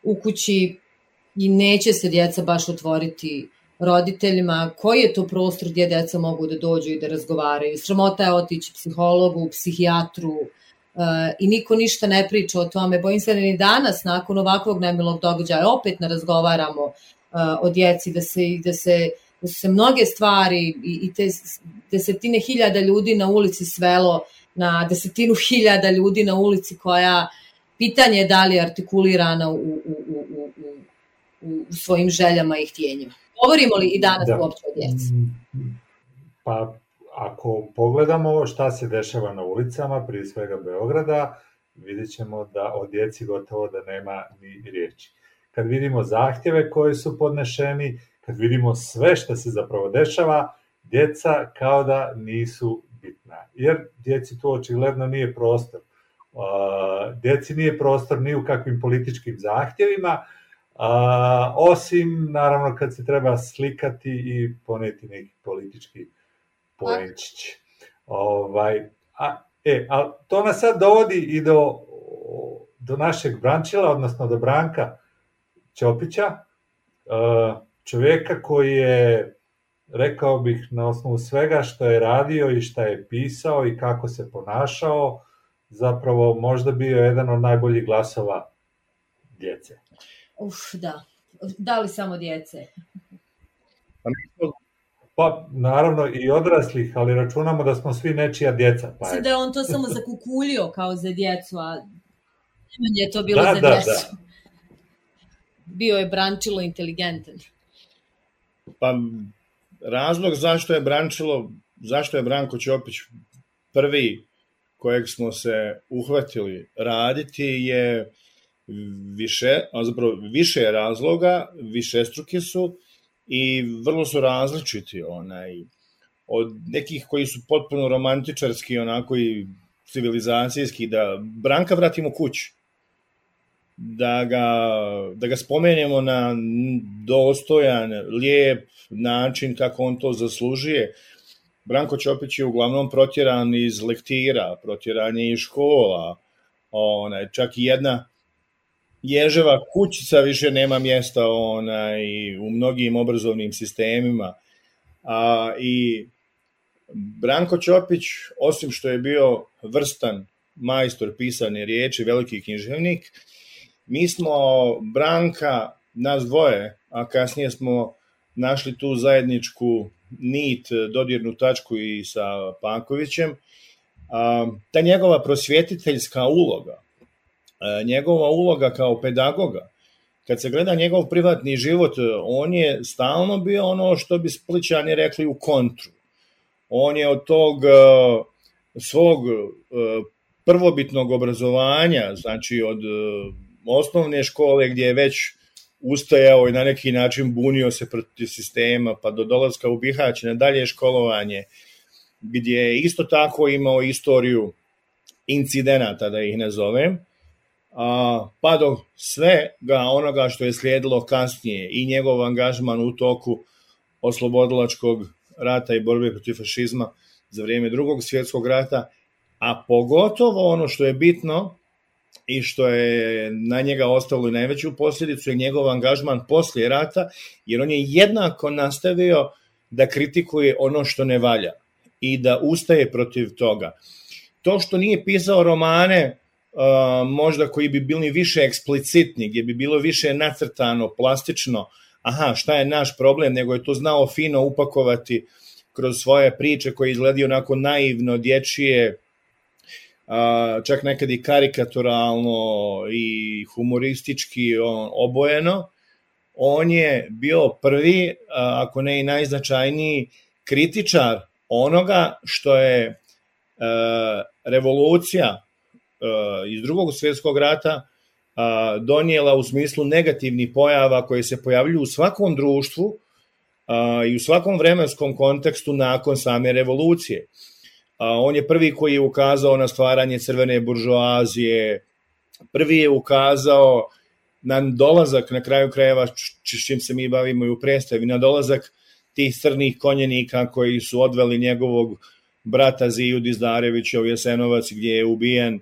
u kući i neće se djeca baš otvoriti roditeljima koji je to prostor gdje djeca mogu da dođu i da razgovaraju. Sramota je otići psihologu, psihijatru, i niko ništa ne priča o tome. Bojim se da ni danas, nakon ovakvog nemilog događaja, opet ne razgovaramo uh, o djeci, da se, da se da su se mnoge stvari i, i te desetine hiljada ljudi na ulici svelo na desetinu hiljada ljudi na ulici koja pitanje je da li je artikulirana u, u, u, u, u, u svojim željama i htjenjima. Govorimo li i danas da. uopće o djeci? Pa ako pogledamo šta se dešava na ulicama, prije svega Beograda, vidjet ćemo da o djeci gotovo da nema ni riječi. Kad vidimo zahtjeve koji su podnešeni, kad vidimo sve što se zapravo dešava, djeca kao da nisu bitna. Jer djeci to očigledno nije prostor. Djeci nije prostor ni u kakvim političkim zahtjevima, osim naravno kad se treba slikati i poneti neki politički poenčić. Ovaj, a, e, a to nas sad dovodi i do, do našeg Brančila, odnosno do Branka Ćopića, čovjeka koji je, rekao bih, na osnovu svega što je radio i šta je pisao i kako se ponašao, zapravo možda bio jedan od najboljih glasova djece. Uf, da. Da li samo djece? Pa, pa naravno i odraslih, ali računamo da smo svi nečija djeca. Pa je. da je on to samo zakukulio kao za djecu, a je to bilo da, za da, djecu. Da. Bio je brančilo inteligentan. Pa razlog zašto je brančilo, zašto je Branko Ćopić prvi kojeg smo se uhvatili raditi je više, a zapravo više razloga, više struke su i vrlo su različiti onaj od nekih koji su potpuno romantičarski onako i civilizacijski da Branka vratimo kući da ga, da ga spomenemo na dostojan, lijep način kako on to zaslužuje. Branko Ćopić je uglavnom protjeran iz lektira, protjeran je iz škola, onaj, čak i jedna ježeva kućica više nema mjesta onaj, u mnogim obrazovnim sistemima. A, I Branko Ćopić, osim što je bio vrstan majstor pisane riječi, veliki književnik, mi smo Branka, nas dvoje, a kasnije smo našli tu zajedničku nit, dodirnu tačku i sa Pankovićem, a, ta njegova prosvjetiteljska uloga, njegova uloga kao pedagoga, kad se gleda njegov privatni život, on je stalno bio ono što bi spličani rekli u kontru. On je od tog a, svog prvobitnog obrazovanja, znači od osnovne škole gdje je već ustajao i na neki način bunio se protiv sistema, pa do dolaska u Bihać na dalje školovanje, gdje je isto tako imao istoriju incidenata, da ih ne zovem, a, pa do svega onoga što je slijedilo kasnije i njegov angažman u toku oslobodilačkog rata i borbe protiv fašizma za vrijeme drugog svjetskog rata, a pogotovo ono što je bitno, i što je na njega ostalo i najveću posljedicu je njegov angažman poslije rata, jer on je jednako nastavio da kritikuje ono što ne valja i da ustaje protiv toga. To što nije pisao romane, možda koji bi bili više eksplicitni, gdje bi bilo više nacrtano, plastično, aha, šta je naš problem, nego je to znao fino upakovati kroz svoje priče koje izgledaju onako naivno, dječije, čak nekad i karikaturalno i humoristički obojeno, on je bio prvi, ako ne i najznačajniji, kritičar onoga što je revolucija iz drugog svjetskog rata donijela u smislu negativnih pojava koje se pojavljuju u svakom društvu i u svakom vremenskom kontekstu nakon same revolucije. On je prvi koji je ukazao na stvaranje crvene buržoazije, prvi je ukazao na dolazak na kraju krajeva čim se mi bavimo i u predstavi, na dolazak tih crnih konjenika koji su odveli njegovog brata Ziju Dizdarevića u Jasenovac gdje je ubijen.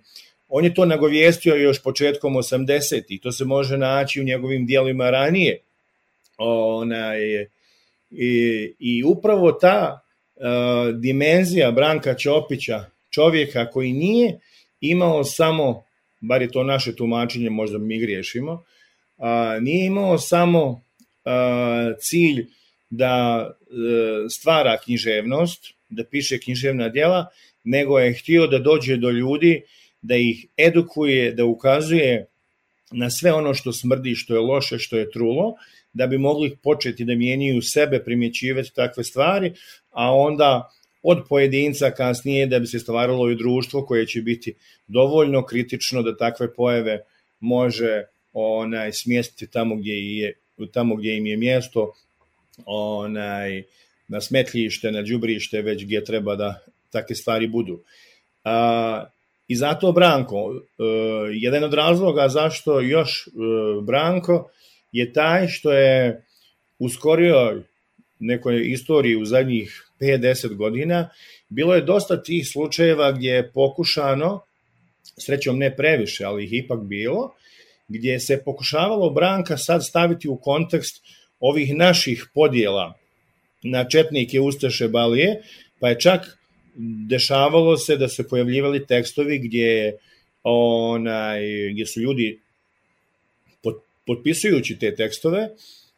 On je to nagovijestio još početkom 80. i to se može naći u njegovim dijelima ranije. Ona je, i, I upravo ta E, dimenzija Branka Ćopića, čovjeka koji nije imao samo, bar je to naše tumačenje, možda mi griješimo, a, nije imao samo a, cilj da e, stvara književnost, da piše književna djela, nego je htio da dođe do ljudi, da ih edukuje, da ukazuje na sve ono što smrdi, što je loše, što je trulo, da bi mogli početi da mijenjaju sebe, primjećivati takve stvari, a onda od pojedinca kasnije da bi se stvaralo i društvo koje će biti dovoljno kritično da takve pojave može onaj smjestiti tamo gdje je tamo gdje im je mjesto onaj na smetljište, na đubrište, već gdje treba da takve stvari budu. A, I zato Branko, e, jedan od razloga zašto još e, Branko je taj što je u skorijoj nekoj istoriji u zadnjih 5-10 godina bilo je dosta tih slučajeva gdje je pokušano, srećom ne previše, ali ih ipak bilo, gdje se pokušavalo Branka sad staviti u kontekst ovih naših podjela na četnike Ustaše Balije, pa je čak dešavalo se da se pojavljivali tekstovi gdje onaj, gdje su ljudi pot, potpisujući te tekstove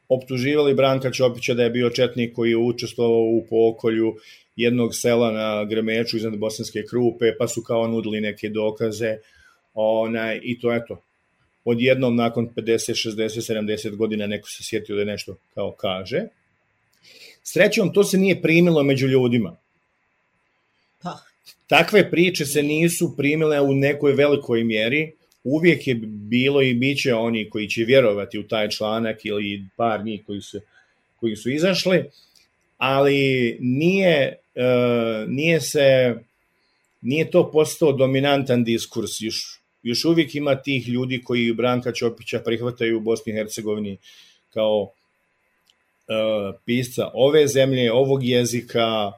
optuživali Branka Čopića da je bio četnik koji je učestvovao u pokolju jednog sela na Gremeču iznad Bosanske krupe, pa su kao nudili neke dokaze onaj, i to eto, odjednom nakon 50, 60, 70 godina neko se sjetio da nešto kao kaže. Srećom, to se nije primilo među ljudima. Takve priče se nisu primile u nekoj velikoj mjeri, uvijek je bilo i biće oni koji će vjerovati u taj članak ili par njih koji su, koji su izašli, ali nije, uh, nije se nije to postao dominantan diskurs. Još još uvijek ima tih ljudi koji Branka Ćopića prihvataju u Bosni i Hercegovini kao uh, pisca ove zemlje, ovog jezika,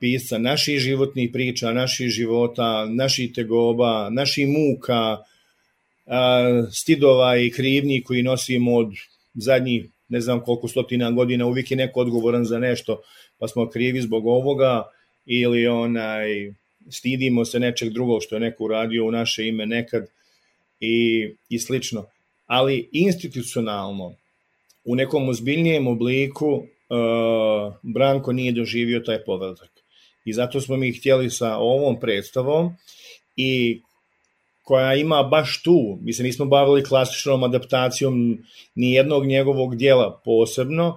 pisca naših životnih priča, naših života, naših tegoba, naših muka, stidova i krivnji koji nosimo od zadnjih ne znam koliko stotina godina, uvijek je neko odgovoran za nešto, pa smo krivi zbog ovoga, ili onaj stidimo se nečeg drugog što je neko uradio u naše ime nekad i, i slično. Ali institucionalno, u nekom ozbiljnijem obliku, Branko nije doživio taj povratak. I zato smo mi htjeli sa ovom predstavom i koja ima baš tu, mi se nismo bavili klasičnom adaptacijom ni jednog njegovog dijela posebno,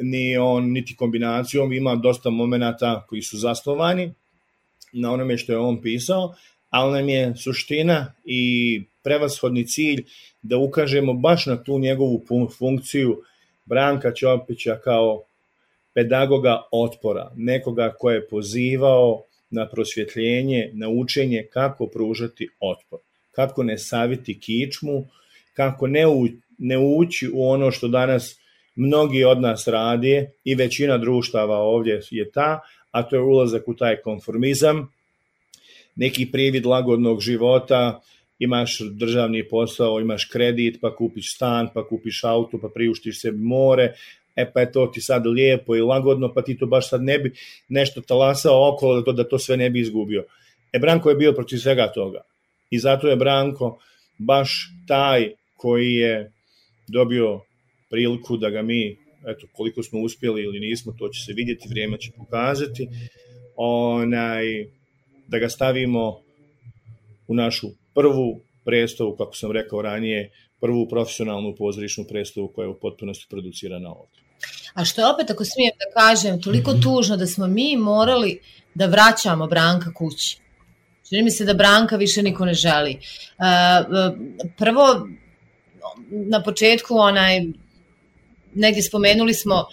ni on, niti kombinacijom, ima dosta momenata koji su zasnovani, na onome što je on pisao, ali nam je suština i prevashodni cilj da ukažemo baš na tu njegovu funkciju Branka Ćopića kao pedagoga otpora, nekoga ko je pozivao na prosvjetljenje, na učenje kako pružati otpor, kako ne saviti kičmu, kako ne, u, ne ući u ono što danas mnogi od nas radi i većina društava ovdje je ta, a to je ulazak u taj konformizam, neki privid lagodnog života, imaš državni posao, imaš kredit, pa kupiš stan, pa kupiš auto, pa priuštiš se more, e pa je to ti sad lijepo i lagodno, pa ti to baš sad ne bi nešto talasao okolo da to, da to sve ne bi izgubio. E Branko je bio protiv svega toga. I zato je Branko baš taj koji je dobio priliku da ga mi eto, koliko smo uspjeli ili nismo, to će se vidjeti, vrijeme će pokazati, onaj, da ga stavimo u našu prvu predstavu, kako sam rekao ranije, prvu profesionalnu pozorišnu predstavu koja je u potpunosti producirana ovdje. A što je opet, ako smijem da kažem, toliko tužno da smo mi morali da vraćamo Branka kući. Čini mi se da Branka više niko ne želi. Prvo, na početku onaj negdje spomenuli smo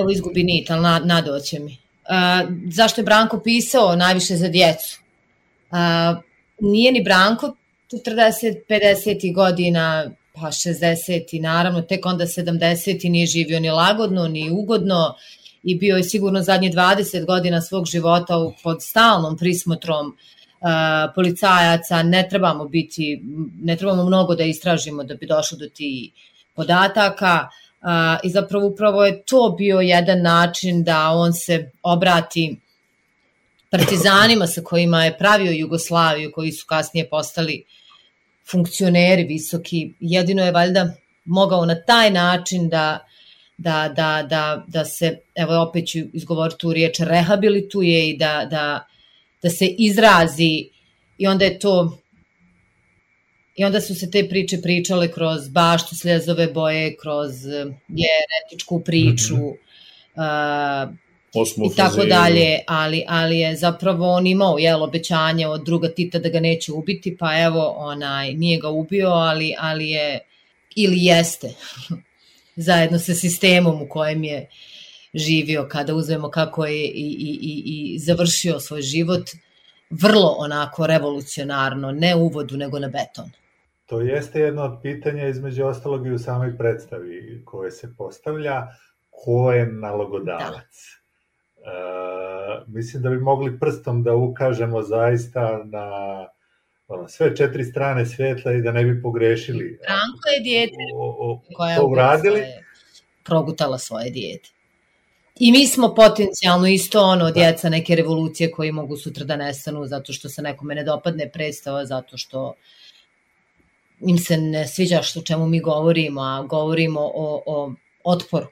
evo izgubi nit, ali na, nadoće mi. Uh, zašto je Branko pisao najviše za djecu? Uh, nije ni Branko 40, 50 godina, pa 60 i naravno tek onda 70 i nije živio ni lagodno, ni ugodno i bio je sigurno zadnje 20 godina svog života pod stalnom prismotrom uh, policajaca, ne trebamo biti, ne trebamo mnogo da istražimo da bi došlo do ti podataka i zapravo upravo je to bio jedan način da on se obrati partizanima sa kojima je pravio Jugoslaviju, koji su kasnije postali funkcioneri visoki. Jedino je valjda mogao na taj način da, da, da, da, da se, evo opet ću izgovoriti tu riječ, rehabilituje i da, da, da se izrazi i onda je to I onda su se te priče pričale kroz baštu sljezove boje, kroz genetičku priču, mm -hmm. uh, i tako dalje, ali, ali je zapravo on imao jel, obećanje od druga Tita da ga neće ubiti, pa evo, onaj, nije ga ubio, ali, ali je, ili jeste, zajedno sa sistemom u kojem je živio, kada uzmemo kako je i, i, i, i završio svoj život, vrlo onako revolucionarno, ne u uvodu, nego na beton. To jeste jedno od pitanja između ostalog i u samoj predstavi koje se postavlja, ko je nalogodavac. Da. E, mislim da bi mogli prstom da ukažemo zaista na ono, sve četiri strane svetla i da ne bi pogrešili. Branko je dijete koja je uradili. Svoje, progutala svoje dijete. I mi smo potencijalno isto ono, da. djeca neke revolucije koji mogu sutra da nestanu zato što se nekome ne dopadne predstava, zato što im se ne sviđa što čemu mi govorimo, a govorimo o, o otporu.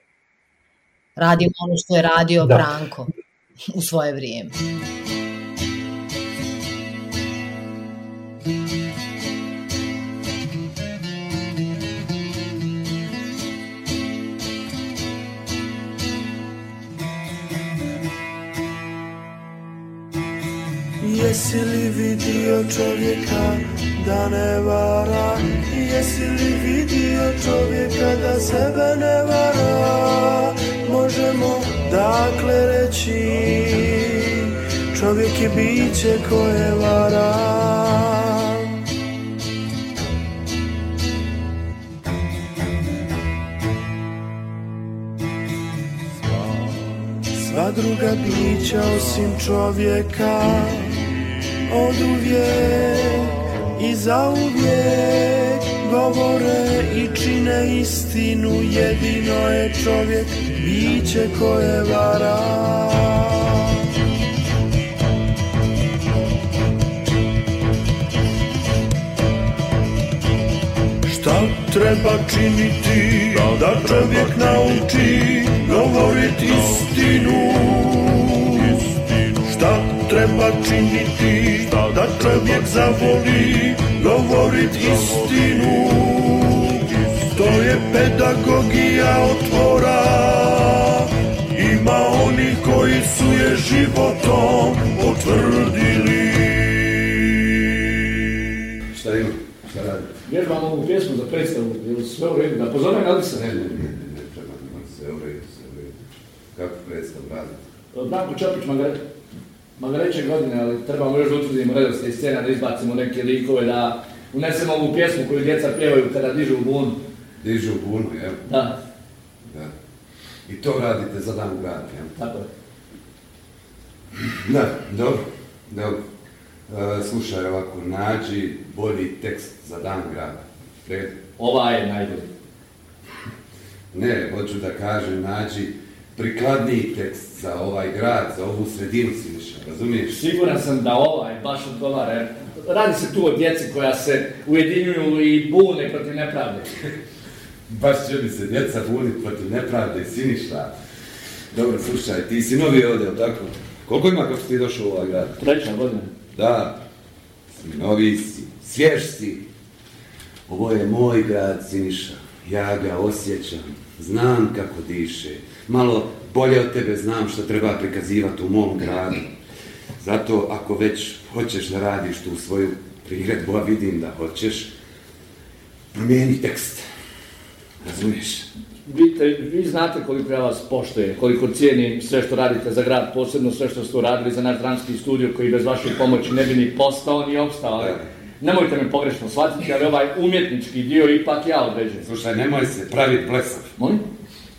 Radimo ono što je radio da. Branko u svoje vrijeme. Jesi li vidio čovjeka da ne vara Jesi li vidio čovjeka da sebe ne vara Možemo dakle reći. Čovjek je biće koje vara. Sva druga bića osim čovjeka od uvijek i zauvijek govore i čine istinu. Jedino je čovjek biće koje vara. Šta treba činiti da čovjek nauči govorit istinu? Šta treba činiti da čovjek zavoli govorit istinu? To je pedagogija otvora koji su je životom potvrdili Šta ima? Šta radi? Vježbam ovu pjesmu za predstavu, je li sve u redu? Da pozove Alisa? Ne, ne, ne, ne, ne, treba, sve u redu, sve u redu. Kako predstavu radite? Branko Čopić, Magaret. Magareće godine, ali trebamo još da utvrdimo redost iz scena, da izbacimo neke likove, da unesemo ovu pjesmu koju djeca pjevaju kada dižu u bunu. Dižu u bunu, jel? Da. Da. I to radite za dan grada, jel? Tako je. Da, dobro, dobro. E, slušaj ovako, nađi bolji tekst za dan grada. Red? Ova je najbolji. Ne, hoću da kažem, nađi prikladniji tekst za ovaj grad, za ovu sredinu Siniša, razumiješ? Siguran sam da ovaj baš odgovara. Radi se tu o djeci koja se ujedinjuju i bune protiv nepravde. baš će bi se djeca buniti protiv nepravde, Siniša. Dobro, slušaj, ti si novi ovdje, tako? Koliko ima kako si ti došao u ovaj grad? Treća godina. Da, si novi si, svjež si. Ovo je moj grad, Siniša. Ja ga osjećam, znam kako diše malo bolje od tebe znam što treba prikazivati u mom gradu. Zato ako već hoćeš da radiš tu svoju priredbu, a vidim da hoćeš, promijeni tekst. Razumiješ? Vi, vi znate koliko ja vas poštoje, koliko cijenim sve što radite za grad, posebno sve što ste uradili za naš dramski studio koji bez vaše pomoći ne bi ni postao ni opstao. Ali nemojte me pogrešno shvatiti, ali ovaj umjetnički dio ipak ja određujem. Slušaj, nemoj se praviti blesav. Molim?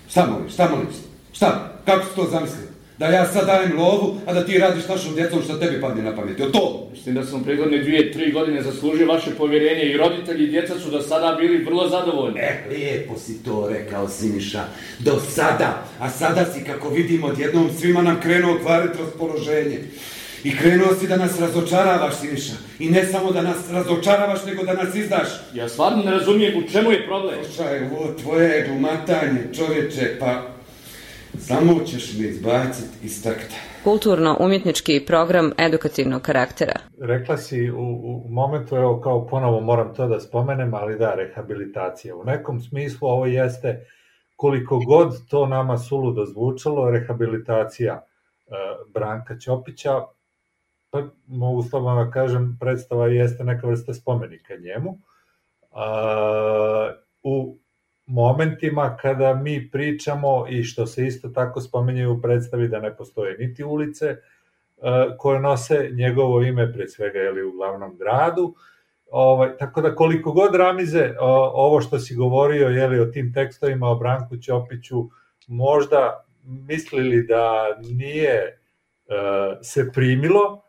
Šta moliš, šta moliš? Šta? Kako si to zamislio? Da ja sad dajem lovu, a da ti radiš našom djecom što tebi padne na pamet. O to? Mislim da sam prigodne dvije, tri godine zaslužio vaše povjerenje i roditelji i djeca su do sada bili vrlo zadovoljni. E, lijepo si to rekao, Siniša. Do sada. A sada si, kako vidimo, odjednom svima nam krenuo kvariti raspoloženje. I krenuo si da nas razočaravaš, Siniša. I ne samo da nas razočaravaš, nego da nas izdaš. Ja stvarno ne razumijem u čemu je problem. Slušaj, ovo tvoje glumatanje, čovječe, pa samo ćeš me izbaciti iz takta. Kulturno-umjetnički program edukativnog karaktera. Rekla si u, u momentu, evo kao ponovo moram to da spomenem, ali da, rehabilitacija. U nekom smislu ovo jeste koliko god to nama suludo zvučalo, rehabilitacija e, Branka Ćopića, pa mogu slobodno da kažem, predstava jeste neka vrsta spomenika njemu. A, u momentima kada mi pričamo i što se isto tako spomenje u predstavi da ne postoje niti ulice e, koje nose njegovo ime pre svega je u glavnom gradu, Ovaj, tako da koliko god Ramize ovo što si govorio je li o tim tekstovima o Branku Ćopiću možda mislili da nije e, se primilo,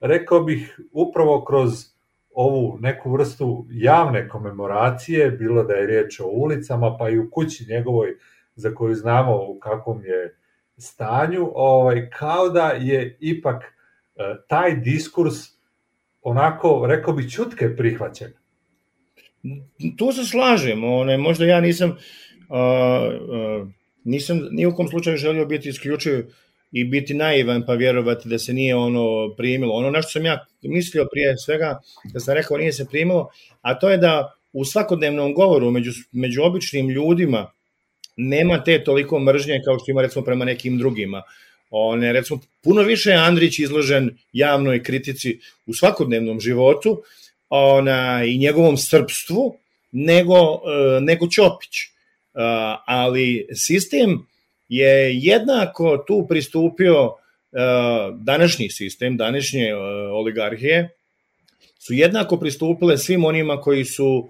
rekao bih upravo kroz ovu neku vrstu javne komemoracije, bilo da je riječ o ulicama, pa i u kući njegovoj za koju znamo u kakvom je stanju, ovaj, kao da je ipak e, taj diskurs onako, rekao bi, čutke prihvaćen. Tu se slažem, one, možda ja nisam, a, a, nisam ni u kom slučaju želio biti isključiv i biti naivan pa vjerovati da se nije ono primilo. Ono na što sam ja mislio prije svega, da sam rekao nije se primilo, a to je da u svakodnevnom govoru među, među običnim ljudima nema te toliko mržnje kao što ima recimo prema nekim drugima. On je, recimo, puno više je Andrić izložen javnoj kritici u svakodnevnom životu ona, i njegovom srpstvu nego, e, nego Ćopić. E, ali sistem je jednako tu pristupio e, današnji sistem, današnje oligarhije, su jednako pristupile svim onima koji su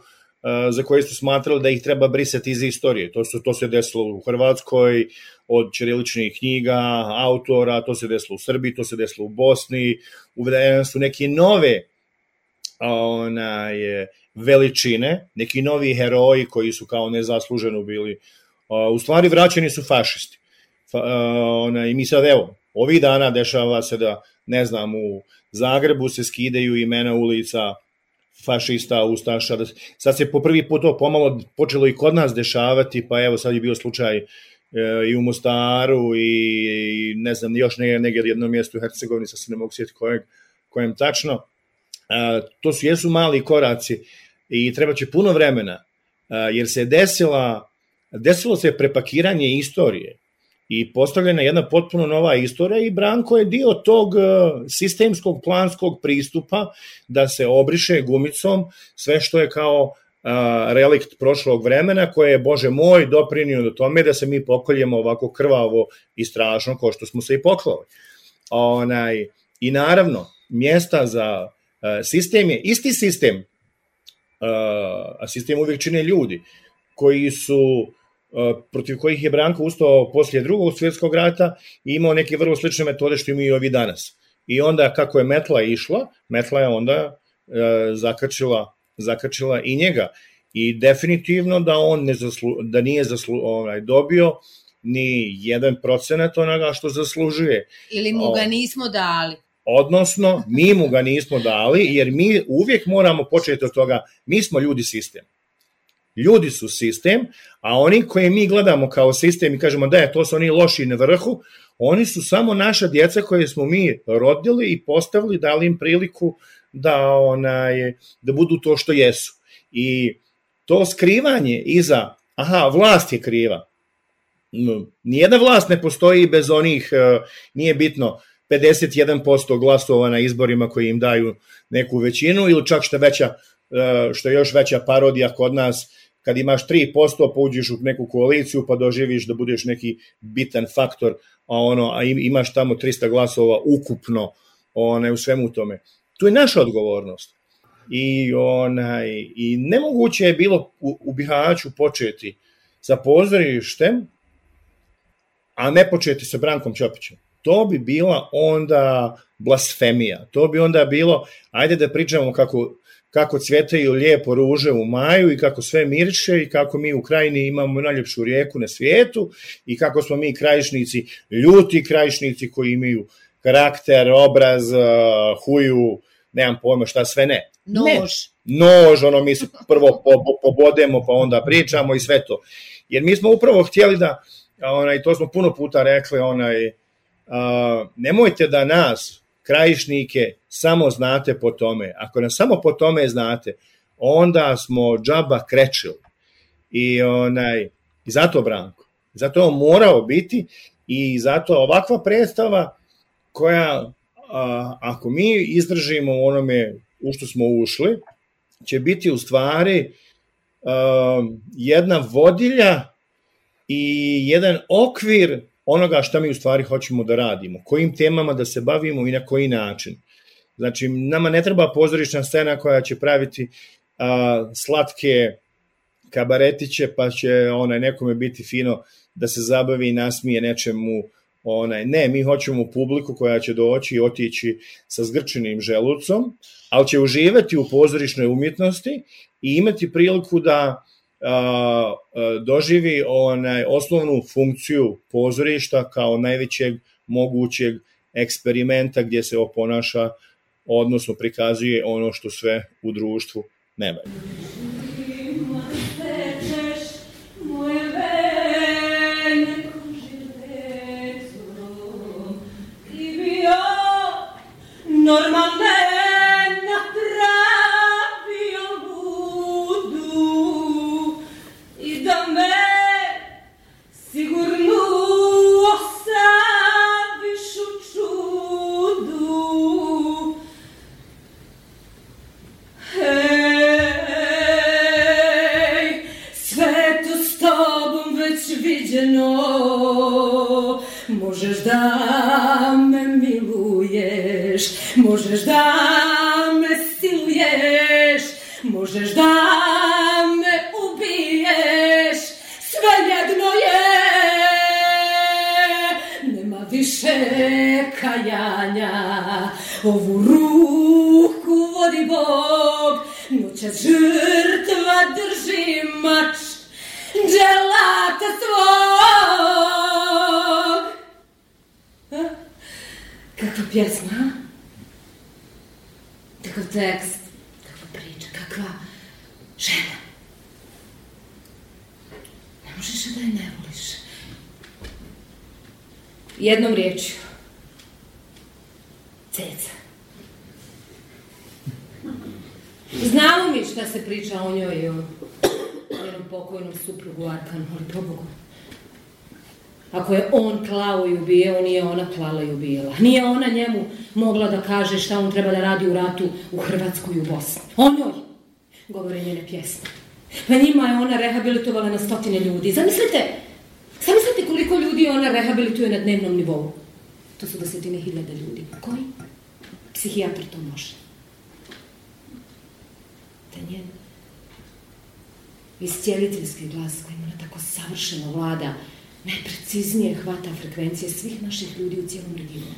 za koje su smatrali da ih treba brisati iz istorije. To, su, to se desilo u Hrvatskoj, od ćiriličnih knjiga, autora, to se desilo u Srbiji, to se desilo u Bosni, uvedene su neke nove onaj, veličine, neki novi heroji koji su kao nezasluženo bili, u stvari vraćeni su fašisti. Fa, onaj, I mi sad evo, ovih dana dešava se da, ne znam, u Zagrebu se skidaju imena ulica fašista, ustaša. Da, sad se po prvi put to pomalo počelo i kod nas dešavati, pa evo sad je bio slučaj e, i u Mostaru i, i ne znam, još negdje, negdje jedno mjesto u Hercegovini, sa se ne mogu sjetiti kojeg, kojem tačno. E, to su jesu mali koraci i treba će puno vremena, e, jer se desila, desilo se prepakiranje istorije i postavljena jedna potpuno nova istorija i Branko je dio tog e, sistemskog planskog pristupa da se obriše gumicom sve što je kao e, relikt prošlog vremena koje je, bože moj, doprinio do tome da se mi pokoljemo ovako krvavo i strašno kao što smo se i poklali. Onaj, I naravno, mjesta za e, sistem je isti sistem, a sistem uvijek čine ljudi koji su protiv kojih je Branko ustao poslije drugog svjetskog rata i imao neke vrlo slične metode što imaju ovi danas. I onda kako je metla išla, metla je onda e, zakačila, zakačila i njega. I definitivno da on ne zaslu, da nije zaslu, onaj, dobio ni jedan procenat onoga što zaslužuje. Ili mu ga nismo dali. Odnosno, mi mu ga nismo dali, jer mi uvijek moramo početi od toga, mi smo ljudi sistem. Ljudi su sistem, a oni koje mi gledamo kao sistem i kažemo da je to su oni loši na vrhu, oni su samo naša djeca koje smo mi rodili i postavili, dali im priliku da, onaj, da budu to što jesu. I to skrivanje iza, aha, vlast je kriva. Nijedna vlast ne postoji bez onih, e, nije bitno, 51% glasova na izborima koji im daju neku većinu ili čak što veća e, što je još veća parodija kod nas kad imaš 3% pa uđeš u neku koaliciju pa doživiš da budeš neki bitan faktor, a ono a imaš tamo 300 glasova ukupno one, u svemu tome. Tu je naša odgovornost. I, onaj, i nemoguće je bilo u, u Bihaću početi sa pozorištem, a ne početi sa Brankom Ćopićem. To bi bila onda blasfemija. To bi onda bilo, ajde da pričamo kako kako cvjetaju lijepo ruže u maju i kako sve mirše i kako mi u krajini imamo najljepšu rijeku na svijetu i kako smo mi krajišnici, ljuti krajišnici koji imaju karakter, obraz, uh, huju, nemam pojma šta sve ne. Nož. Ne. Nož, ono mi se prvo po, po, pobodemo pa onda pričamo i sve to. Jer mi smo upravo htjeli da, onaj, to smo puno puta rekli, onaj, uh, nemojte da nas, krajišnike, samo znate po tome. Ako nas samo po tome znate, onda smo džaba krečili. I, onaj, i zato Branko. Zato on morao biti i zato ovakva predstava koja, a, ako mi izdržimo onome u što smo ušli, će biti u stvari a, jedna vodilja i jedan okvir onoga šta mi u stvari hoćemo da radimo, kojim temama da se bavimo i na koji način. Znači, nama ne treba pozorišna scena koja će praviti a, slatke kabaretiće, pa će onaj, nekome biti fino da se zabavi i nasmije nečemu onaj, ne, mi hoćemo publiku koja će doći i otići sa zgrčenim želucom, ali će uživati u pozorišnoj umjetnosti i imati priliku da doživi onaj osnovnu funkciju pozorišta kao najvećeg mogućeg eksperimenta gdje se oponaša odnosno prikazuje ono što sve u društvu ne valja. Normalne viđeno, možeš da me miluješ, možeš da me siluješ, možeš da me ubiješ, sve jedno je, nema više kajanja, ovu ruku vodi Bog, noćas žrtva drži mač, dželata svog. A? Kakva pjesma, a? Kakav tekst, kakva priča, kakva žena. Ne možeš da je ne voliš. Jednom riječju. Ceca. Znamo mi šta se priča o njoj i o njenom pokojnom suprugu Arkanu, ali pobogu. Ako je on klao i ubijao, nije ona klala i ubijala. Nije ona njemu mogla da kaže šta on treba da radi u ratu u Hrvatskoj i u Bosni. O njoj govore njene pjesme. Pa njima je ona rehabilitovala na stotine ljudi. Zamislite, zamislite koliko ljudi ona rehabilituje na dnevnom nivou. To su desetine hiljada ljudi. Koji? Psihijatar to može. Te njen iscijeliteljski glas koji ona tako savršeno vlada, najpreciznije hvata frekvencije svih naših ljudi u cijelom regionu.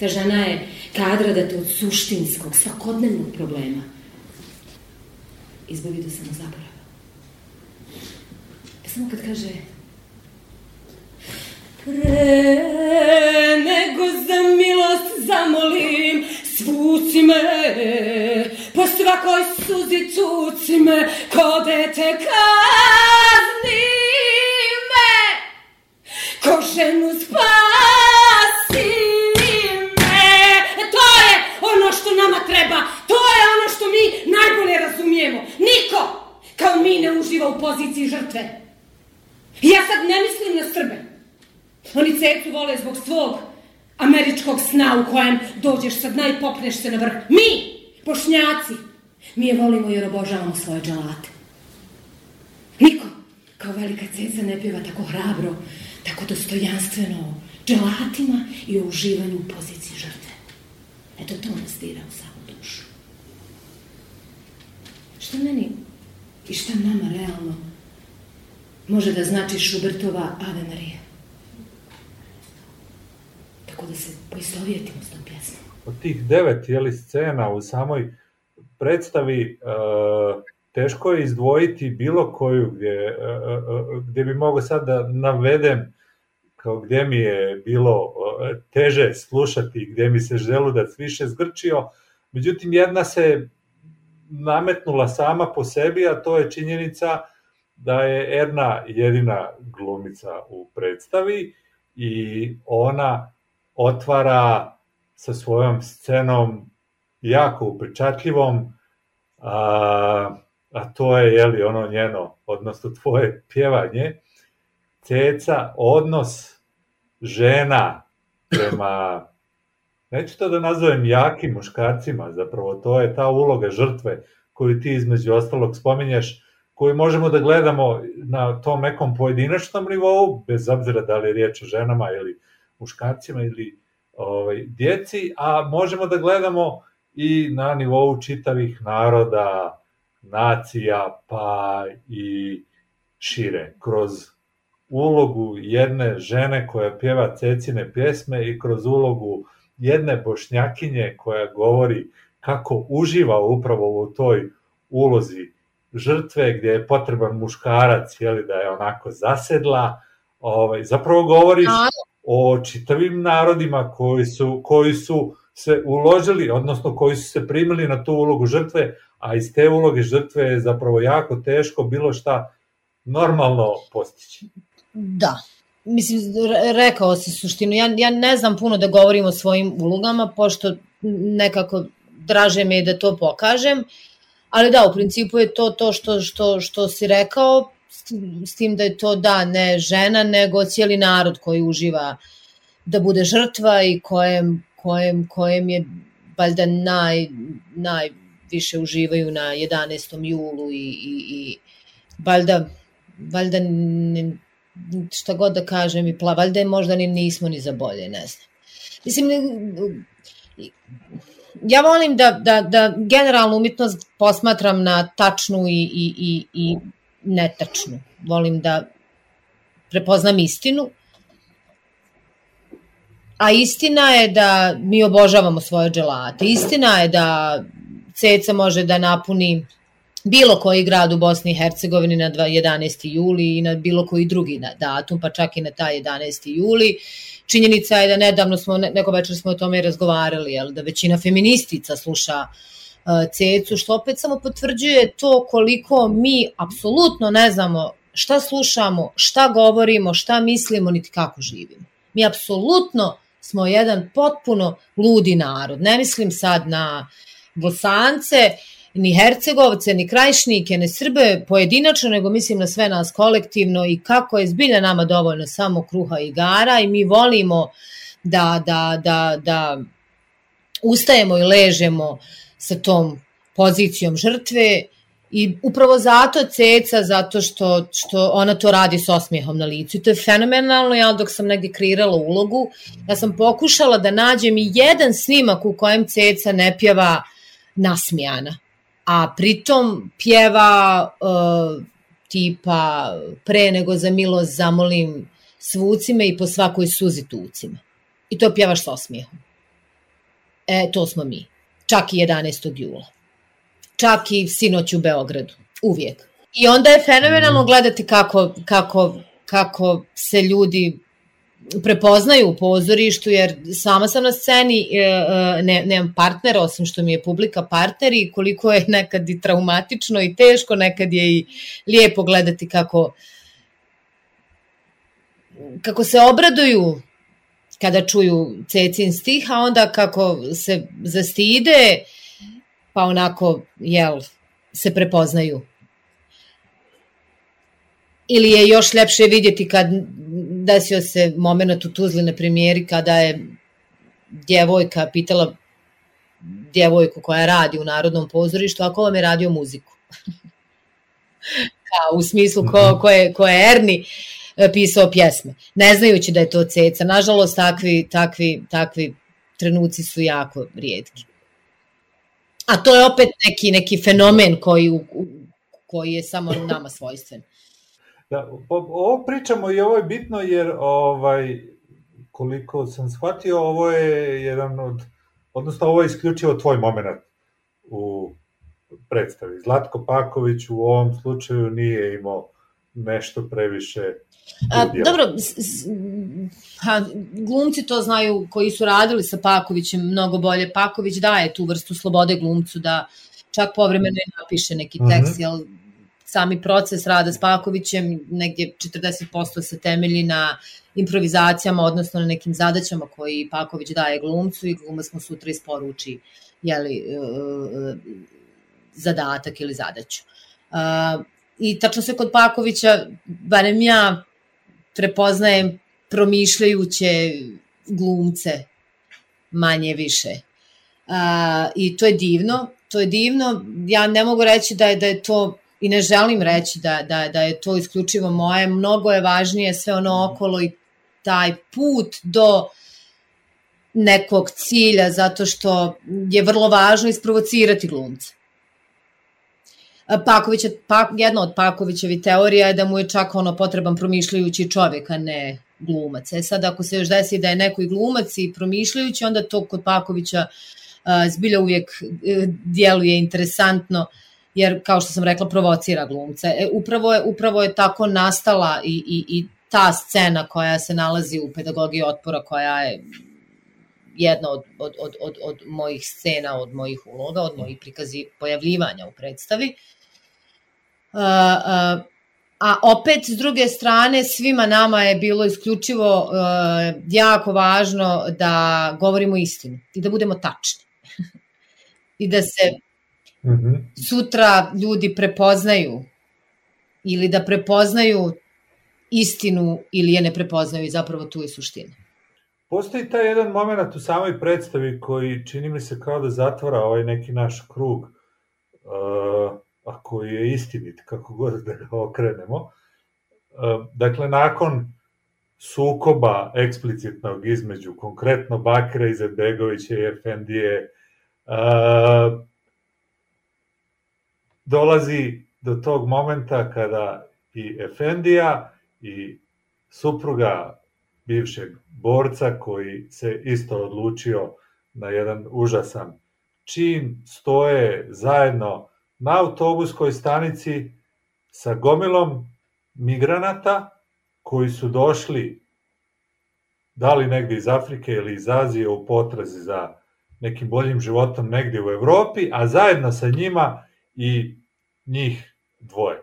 Ta žena je kadra da te od suštinskog, svakodnevnog problema izbavi do samo zaborava. Pa samo kad kaže Pre nego za milost zamolim, svuci me, po svakoj suzi cuci me, ko dete kazni me, ko ženu spasi me. E, To je ono što nama treba, to je ono što mi najbolje razumijemo. Niko kao mi ne uživa u poziciji žrtve. Ja sad ne mislim na Srbe. Oni cecu vole zbog svog američkog sna u kojem dođeš sad najpopneš se na vrh. Mi, pošnjaci, mi je volimo jer obožavamo svoje dželate. Niko kao velika ceca ne pjeva tako hrabro, tako dostojanstveno o dželatima i o uživanju u poziciji žrtve. Eto to nas dira u samu dušu. Šta meni i šta nama realno može da znači Šubertova Ave Marija? Tako da se poistovjetimo s tom pjesmom. Od tih devet jeli, scena u samoj predstavi e, teško je izdvojiti bilo koju gdje, e, gdje bi mogao sad da navedem kao gdje mi je bilo teže slušati, gdje mi se želudac više zgrčio, međutim jedna se nametnula sama po sebi, a to je činjenica da je Erna jedina glumica u predstavi i ona otvara sa svojom scenom jako upečatljivom, a, a to je jeli, ono njeno, odnosno tvoje pjevanje, ceca, odnos žena prema, neću to da nazovem jakim muškarcima, zapravo to je ta uloga žrtve koju ti između ostalog spominješ, koju možemo da gledamo na tom nekom pojedinačnom nivou, bez obzira da li je riječ o ženama ili muškarcima ili ovaj, djeci, a možemo da gledamo i na nivou čitavih naroda, nacija, pa i šire, kroz ulogu jedne žene koja pjeva cecine pjesme i kroz ulogu jedne bošnjakinje koja govori kako uživa upravo u toj ulozi žrtve gdje je potreban muškarac, jeli, da je onako zasedla, ovaj, zapravo govoriš o čitavim narodima koji su, koji su se uložili, odnosno koji su se primili na tu ulogu žrtve, a iz te uloge žrtve je zapravo jako teško bilo šta normalno postići. Da, mislim, rekao si suštinu, ja, ja ne znam puno da govorim o svojim ulogama, pošto nekako draže mi je da to pokažem, ali da, u principu je to to što, što, što si rekao, s tim da je to da, ne žena, nego cijeli narod koji uživa da bude žrtva i kojem, kojem, kojem je valjda naj, najviše uživaju na 11. julu i, i, i valjda, valjda ne, šta god da kažem i pla, valjda je možda ni nismo ni za bolje, ne znam. Mislim, ja volim da, da, da generalnu umjetnost posmatram na tačnu i, i, i, i netačnu. Volim da prepoznam istinu, a istina je da mi obožavamo svoje dželate. Istina je da ceca može da napuni bilo koji grad u Bosni i Hercegovini na 11. juli i na bilo koji drugi datum, pa čak i na taj 11. juli. Činjenica je da nedavno smo, neko večer smo o tome razgovarali, jel, da većina feministica sluša uh, cecu, što opet samo potvrđuje to koliko mi apsolutno ne znamo šta slušamo, šta govorimo, šta mislimo, niti kako živimo. Mi apsolutno smo jedan potpuno ludi narod. Ne mislim sad na Bosance, ni Hercegovce, ni Krajišnike, ni Srbe pojedinačno, nego mislim na sve nas kolektivno i kako je zbilja nama dovoljno samo kruha i gara i mi volimo da, da, da, da ustajemo i ležemo sa tom pozicijom žrtve i upravo zato ceca, zato što, što ona to radi s osmijehom na licu. I to je fenomenalno, ja dok sam negdje kreirala ulogu, ja sam pokušala da nađem i jedan snimak u kojem ceca ne pjeva nasmijana a pritom pjeva uh, tipa pre nego za milost zamolim svucime i po svakoj suzi tucima. I to pjevaš s osmijehom. E, to smo mi. Čak i 11. jula. Čak i sinoć u Beogradu. Uvijek. I onda je fenomenalno gledati kako, kako, kako se ljudi prepoznaju u pozorištu, jer sama sam na sceni, e, e, ne, nemam partnera, osim što mi je publika partner i koliko je nekad i traumatično i teško, nekad je i lijepo gledati kako kako se obraduju kada čuju Cecin stih, a onda kako se zastide, pa onako, jel, se prepoznaju. Ili je još lepše vidjeti kad desio se moment u Tuzli na premijeri kada je djevojka pitala djevojku koja radi u Narodnom pozorištu, a ko vam je radio muziku? Kao, u smislu ko, ko, je, ko je Erni pisao pjesme, ne znajući da je to ceca. Nažalost, takvi, takvi, takvi trenuci su jako rijetki. A to je opet neki, neki fenomen koji, koji je samo nama svojstven. Da, ovo pričamo i ovo je bitno jer ovaj, koliko sam shvatio, ovo je jedan od, odnosno ovo je isključivo tvoj moment u predstavi. Zlatko Paković u ovom slučaju nije imao nešto previše A, dobro, s, s, ha, glumci to znaju koji su radili sa Pakovićem mnogo bolje. Paković daje tu vrstu slobode glumcu da čak povremeno i napiše neki tekst, Mhm. jel sami proces rada s Pakovićem negdje 40% se temelji na improvizacijama, odnosno na nekim zadaćama koji Paković daje glumcu i glumac mu sutra isporuči jeli, e, e, zadatak ili zadaću. Uh, I tačno se kod Pakovića, barem ja prepoznajem promišljajuće glumce manje više. Uh, I to je divno, to je divno. Ja ne mogu reći da je, da je to i ne želim reći da, da, da je to isključivo moje, mnogo je važnije sve ono okolo i taj put do nekog cilja, zato što je vrlo važno isprovocirati glumca. Pakovića, pa, jedna od Pakovićevi teorija je da mu je čak ono potreban promišljajući čovjek, a ne glumac. E sad, ako se još desi da je neko i glumac i promišljajući, onda to kod Pakovića a, zbilja uvijek e, djeluje interesantno, jer, kao što sam rekla, provocira glumce. E, upravo, je, upravo je tako nastala i, i, i ta scena koja se nalazi u pedagogiji otpora, koja je jedna od, od, od, od, od mojih scena, od mojih uloga, od mojih prikazi pojavljivanja u predstavi. Uh, a opet, s druge strane, svima nama je bilo isključivo uh, jako važno da govorimo istinu i da budemo tačni. I da se -hmm. sutra ljudi prepoznaju ili da prepoznaju istinu ili je ne prepoznaju i zapravo tu je suština. Postoji taj jedan moment u samoj predstavi koji čini mi se kao da zatvara ovaj neki naš krug, uh, a koji je istinit, kako god da ga okrenemo. Uh, dakle, nakon sukoba eksplicitnog između konkretno Bakira Izetbegovića i Efendije, dolazi do tog momenta kada i Efendija i supruga bivšeg borca koji se isto odlučio na jedan užasan čin, stoje zajedno na autobuskoj stanici sa gomilom migranata koji su došli da li negde iz Afrike ili iz Azije u potrazi za nekim boljim životom negde u Evropi, a zajedno sa njima i njih dvoje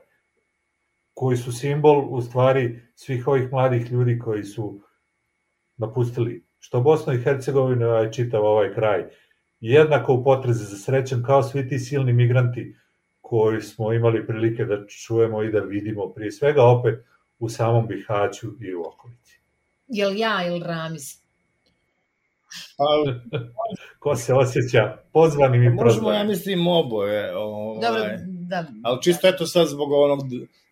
koji su simbol u stvari svih ovih mladih ljudi koji su napustili što Bosnu i Hercegovinu, a čitav ovaj kraj. Jednako u potrezi za srećem kao svi ti silni migranti koji smo imali prilike da čujemo i da vidimo prije svega opet u samom Bihaću i u okolici. Jel ja ili Ramiz? Pa, Ko se osjeća pozvanim i možemo, prozvanim? ja mislim, oboje. Ovaj, Dobro, da. Ali čisto eto sad zbog onog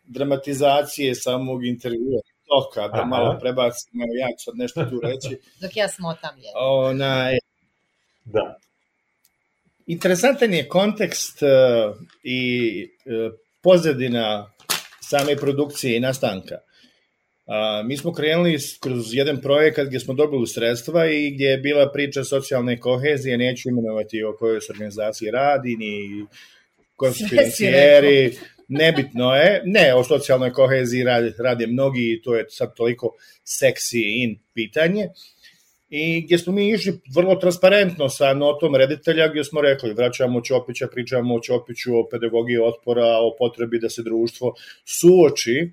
dramatizacije samog intervjua toka, da Aha. malo prebacimo, ja ću sad nešto tu reći. Dok ja smotam je. Onaj, Da. Interesantan je kontekst uh, i uh, pozadina same produkcije i nastanka. A, mi smo krenuli kroz jedan projekat gdje smo dobili sredstva i gdje je bila priča socijalne kohezije, neću imenovati o kojoj se organizaciji radi, ni ko su financijeri, nebitno je, ne, o socijalnoj koheziji rade, rade mnogi i to je sad toliko seksi in pitanje i gdje smo mi išli vrlo transparentno sa notom reditelja gdje smo rekli vraćamo Ćopića, pričamo o Ćopiću, o pedagogiji otpora, o potrebi da se društvo suoči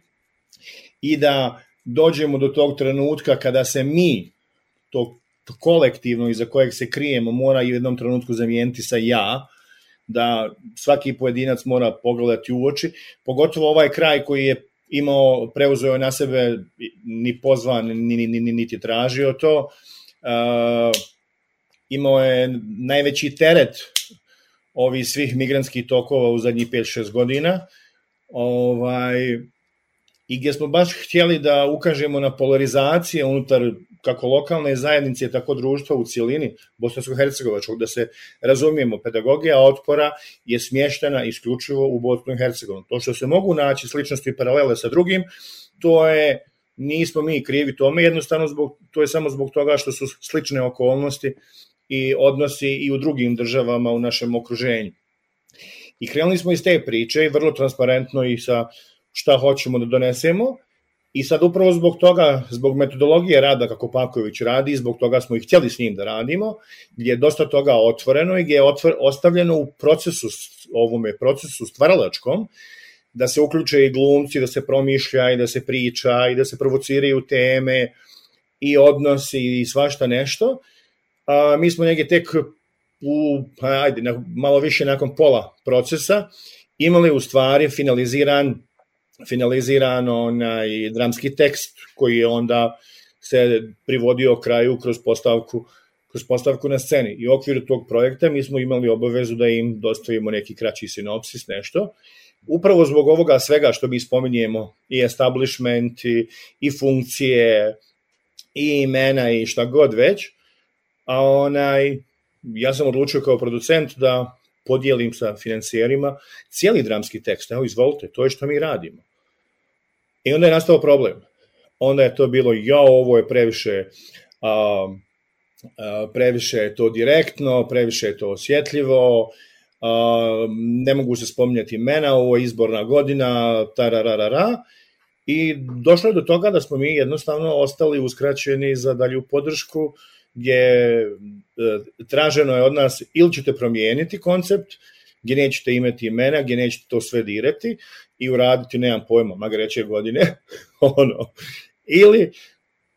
i da dođemo do tog trenutka kada se mi, to kolektivno iza kojeg se krijemo, mora u jednom trenutku zamijeniti sa ja, da svaki pojedinac mora pogledati u oči, pogotovo ovaj kraj koji je imao, preuzeo na sebe ni pozvan, ni, ni, ni, niti tražio to, imao je najveći teret ovih svih migrantskih tokova u zadnjih 5-6 godina, ovaj, i gdje smo baš htjeli da ukažemo na polarizacije unutar kako lokalne zajednice, tako društva u cijelini Bosansko-Hercegovačkog, da se razumijemo, pedagogija otpora je smještena isključivo u Bosnu i Hercegovinu. To što se mogu naći sličnosti i paralele sa drugim, to je nismo mi krivi tome, jednostavno zbog, to je samo zbog toga što su slične okolnosti i odnosi i u drugim državama u našem okruženju. I krenuli smo iz te priče i vrlo transparentno i sa šta hoćemo da donesemo i sad upravo zbog toga, zbog metodologije rada kako Paković radi, zbog toga smo i htjeli s njim da radimo, gdje je dosta toga otvoreno i gdje je otvor, ostavljeno u procesu, ovome procesu stvaralačkom, da se uključe i glumci, da se promišlja i da se priča i da se provociraju teme i odnosi i svašta nešto. A, mi smo negdje tek u, pa ajde, malo više nakon pola procesa imali u stvari finaliziran finaliziran onaj dramski tekst koji je onda se privodio kraju kroz postavku kroz postavku na sceni. I u okviru tog projekta mi smo imali obavezu da im dostavimo neki kraći sinopsis, nešto. Upravo zbog ovoga svega što mi spominjemo, i establishment, i, i funkcije, i imena, i šta god već, a onaj, ja sam odlučio kao producent da podijelim sa financijerima cijeli dramski tekst. Evo, izvolite, to je što mi radimo. I onda je nastao problem. Onda je to bilo, ja, ovo je previše, a, a, previše je to direktno, previše je to osjetljivo, ne mogu se spominjati imena, ovo je izborna godina, tarararara, i došlo je do toga da smo mi jednostavno ostali uskraćeni za dalju podršku, gdje e, traženo je od nas ili ćete promijeniti koncept, gdje nećete imati imena, gdje nećete to sve dirati i uraditi, nemam pojma, magreće godine, ono, ili,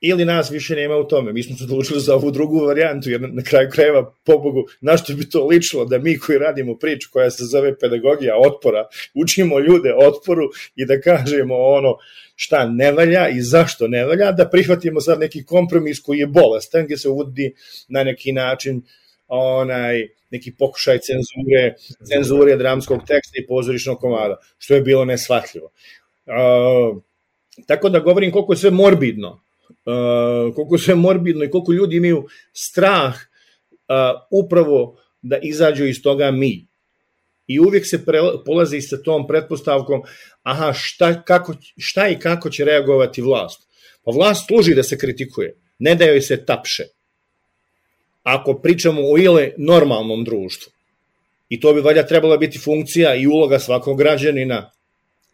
ili nas više nema u tome. Mi smo se odlučili za ovu drugu varijantu, jer na kraju krajeva, pobogu, na što bi to ličilo da mi koji radimo priču koja se zove pedagogija otpora, učimo ljude otporu i da kažemo ono šta ne valja i zašto ne valja, da prihvatimo sad neki kompromis koji je bolestan, gde se uvodi na neki način onaj neki pokušaj cenzure, cenzure dramskog teksta i pozorišnog komada, što je bilo nesvatljivo. Uh, tako da govorim koliko je sve morbidno, uh, koliko sve morbidno i koliko ljudi imaju strah uh, upravo da izađu iz toga mi. I uvijek se pre, polazi sa tom pretpostavkom, aha, šta, kako, šta i kako će reagovati vlast. Pa vlast služi da se kritikuje, ne da joj se tapše ako pričamo o ile normalnom društvu. I to bi valja trebala biti funkcija i uloga svakog građanina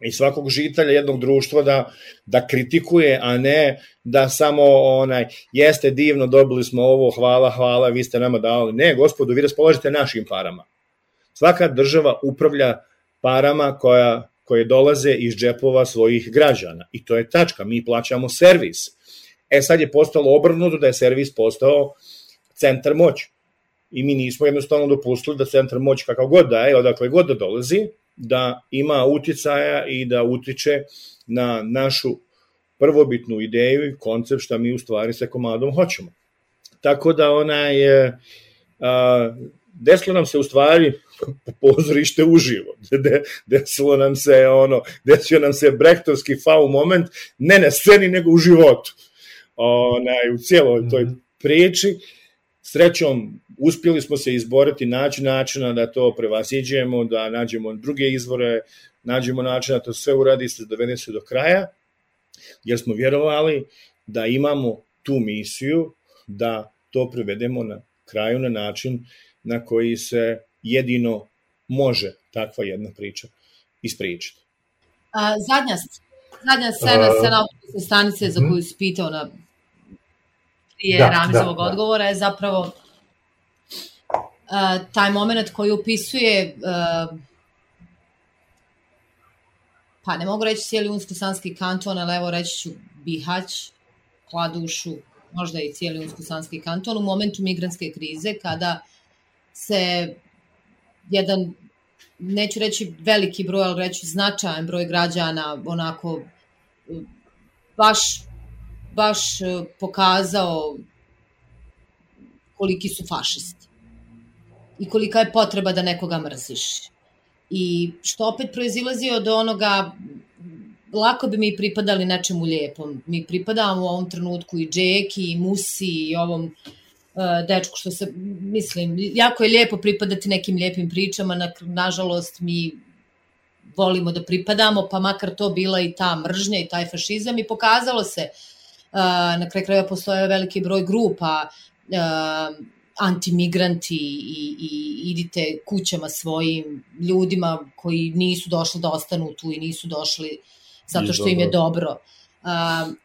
i svakog žitelja jednog društva da, da kritikuje, a ne da samo onaj jeste divno, dobili smo ovo, hvala, hvala, vi ste nama dali. Ne, gospodu, vi raspolažite našim parama. Svaka država upravlja parama koja, koje dolaze iz džepova svojih građana. I to je tačka, mi plaćamo servis. E sad je postalo obrnuto da je servis postao centar moći. I mi nismo jednostavno dopustili da centar moći kakav god da je, odakle god da dolazi, da ima uticaja i da utiče na našu prvobitnu ideju i koncept šta mi u stvari sa komadom hoćemo. Tako da ona je, a, desilo nam se u stvari pozorište uživo. De, desilo nam se ono, desio nam se brehtovski fau moment, ne na sceni, nego u životu. Onaj, u cijeloj toj mhm. priči. Srećom, uspjeli smo se izboriti, naći načina da to prevasiđujemo, da nađemo druge izvore, nađemo načina da to sve uradi se, dovede se do kraja, jer smo vjerovali da imamo tu misiju da to prevedemo na kraju na način na koji se jedino može takva jedna priča ispričati. A, zadnja, zadnja scena, scena stanice za mhm. koju si pitao na prije da, Ramizovog da, da. odgovora je zapravo uh, taj moment koji upisuje uh, pa ne mogu reći cijeli Unsko-Sanski kanton, ali evo reći ću Bihać, Kladušu, možda i cijeli Unsko-Sanski kanton u momentu migranske krize kada se jedan, neću reći veliki broj, ali reći značajan broj građana onako baš baš e, pokazao koliki su fašisti i kolika je potreba da nekoga mrziš. I što opet proizilazi od onoga, lako bi mi pripadali nečemu lijepom. Mi pripadamo u ovom trenutku i Džeki, i Musi, i ovom uh, dečku što se, mislim, jako je lijepo pripadati nekim lijepim pričama, na, nažalost mi volimo da pripadamo, pa makar to bila i ta mržnja i taj fašizam i pokazalo se uh, na kraju krajeva postoje veliki broj grupa antimigranti i, i idite kućama svojim ljudima koji nisu došli da ostanu tu i nisu došli zato što im je dobro. Um,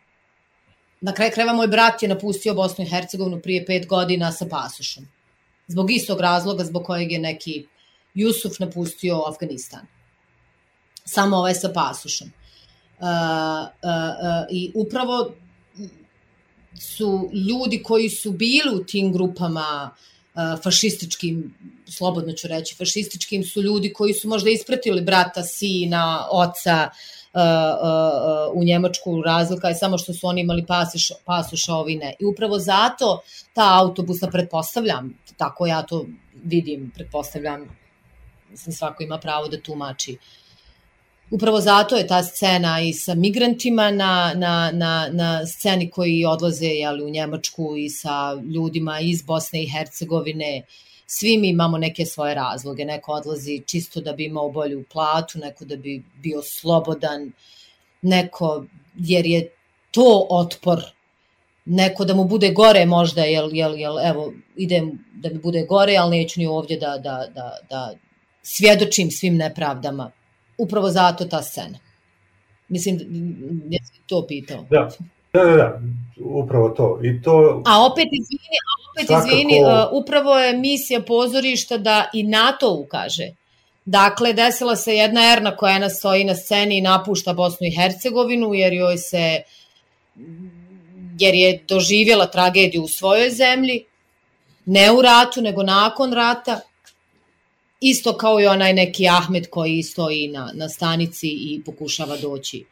na kraju krajeva moj brat je napustio Bosnu i Hercegovinu prije pet godina sa pasošom. Zbog istog razloga zbog kojeg je neki Jusuf napustio Afganistan. Samo ovaj sa pasošom. Uh, uh, uh, I upravo su ljudi koji su bili u tim grupama uh, fašističkim, slobodno ću reći, fašističkim su ljudi koji su možda ispratili brata, sina, oca, uh, uh, u Njemačku razlika je samo što su oni imali pasoš, pasoša, ovi ne. I upravo zato ta autobusa, pretpostavljam, tako ja to vidim, pretpostavljam, mislim svako ima pravo da tumači, Upravo zato je ta scena i sa migrantima na, na, na, na sceni koji odlaze jeli, u Njemačku i sa ljudima iz Bosne i Hercegovine. Svi mi imamo neke svoje razloge. Neko odlazi čisto da bi imao bolju platu, neko da bi bio slobodan, neko jer je to otpor neko da mu bude gore možda, jel, jel, jel, evo, idem da mi bude gore, ali neću ni ovdje da, da, da, da svjedočim svim nepravdama upravo zato ta scena. Mislim, ja sam to pitao. Da, da, da, da, upravo to. I to... A opet izvini, a opet svakako... izvini, uh, upravo je misija pozorišta da i na to ukaže. Dakle, desila se jedna Erna koja nas stoji na sceni i napušta Bosnu i Hercegovinu jer joj se jer je doživjela tragediju u svojoj zemlji, ne u ratu, nego nakon rata, isto kao i onaj neki Ahmed koji stoji na, na stanici i pokušava doći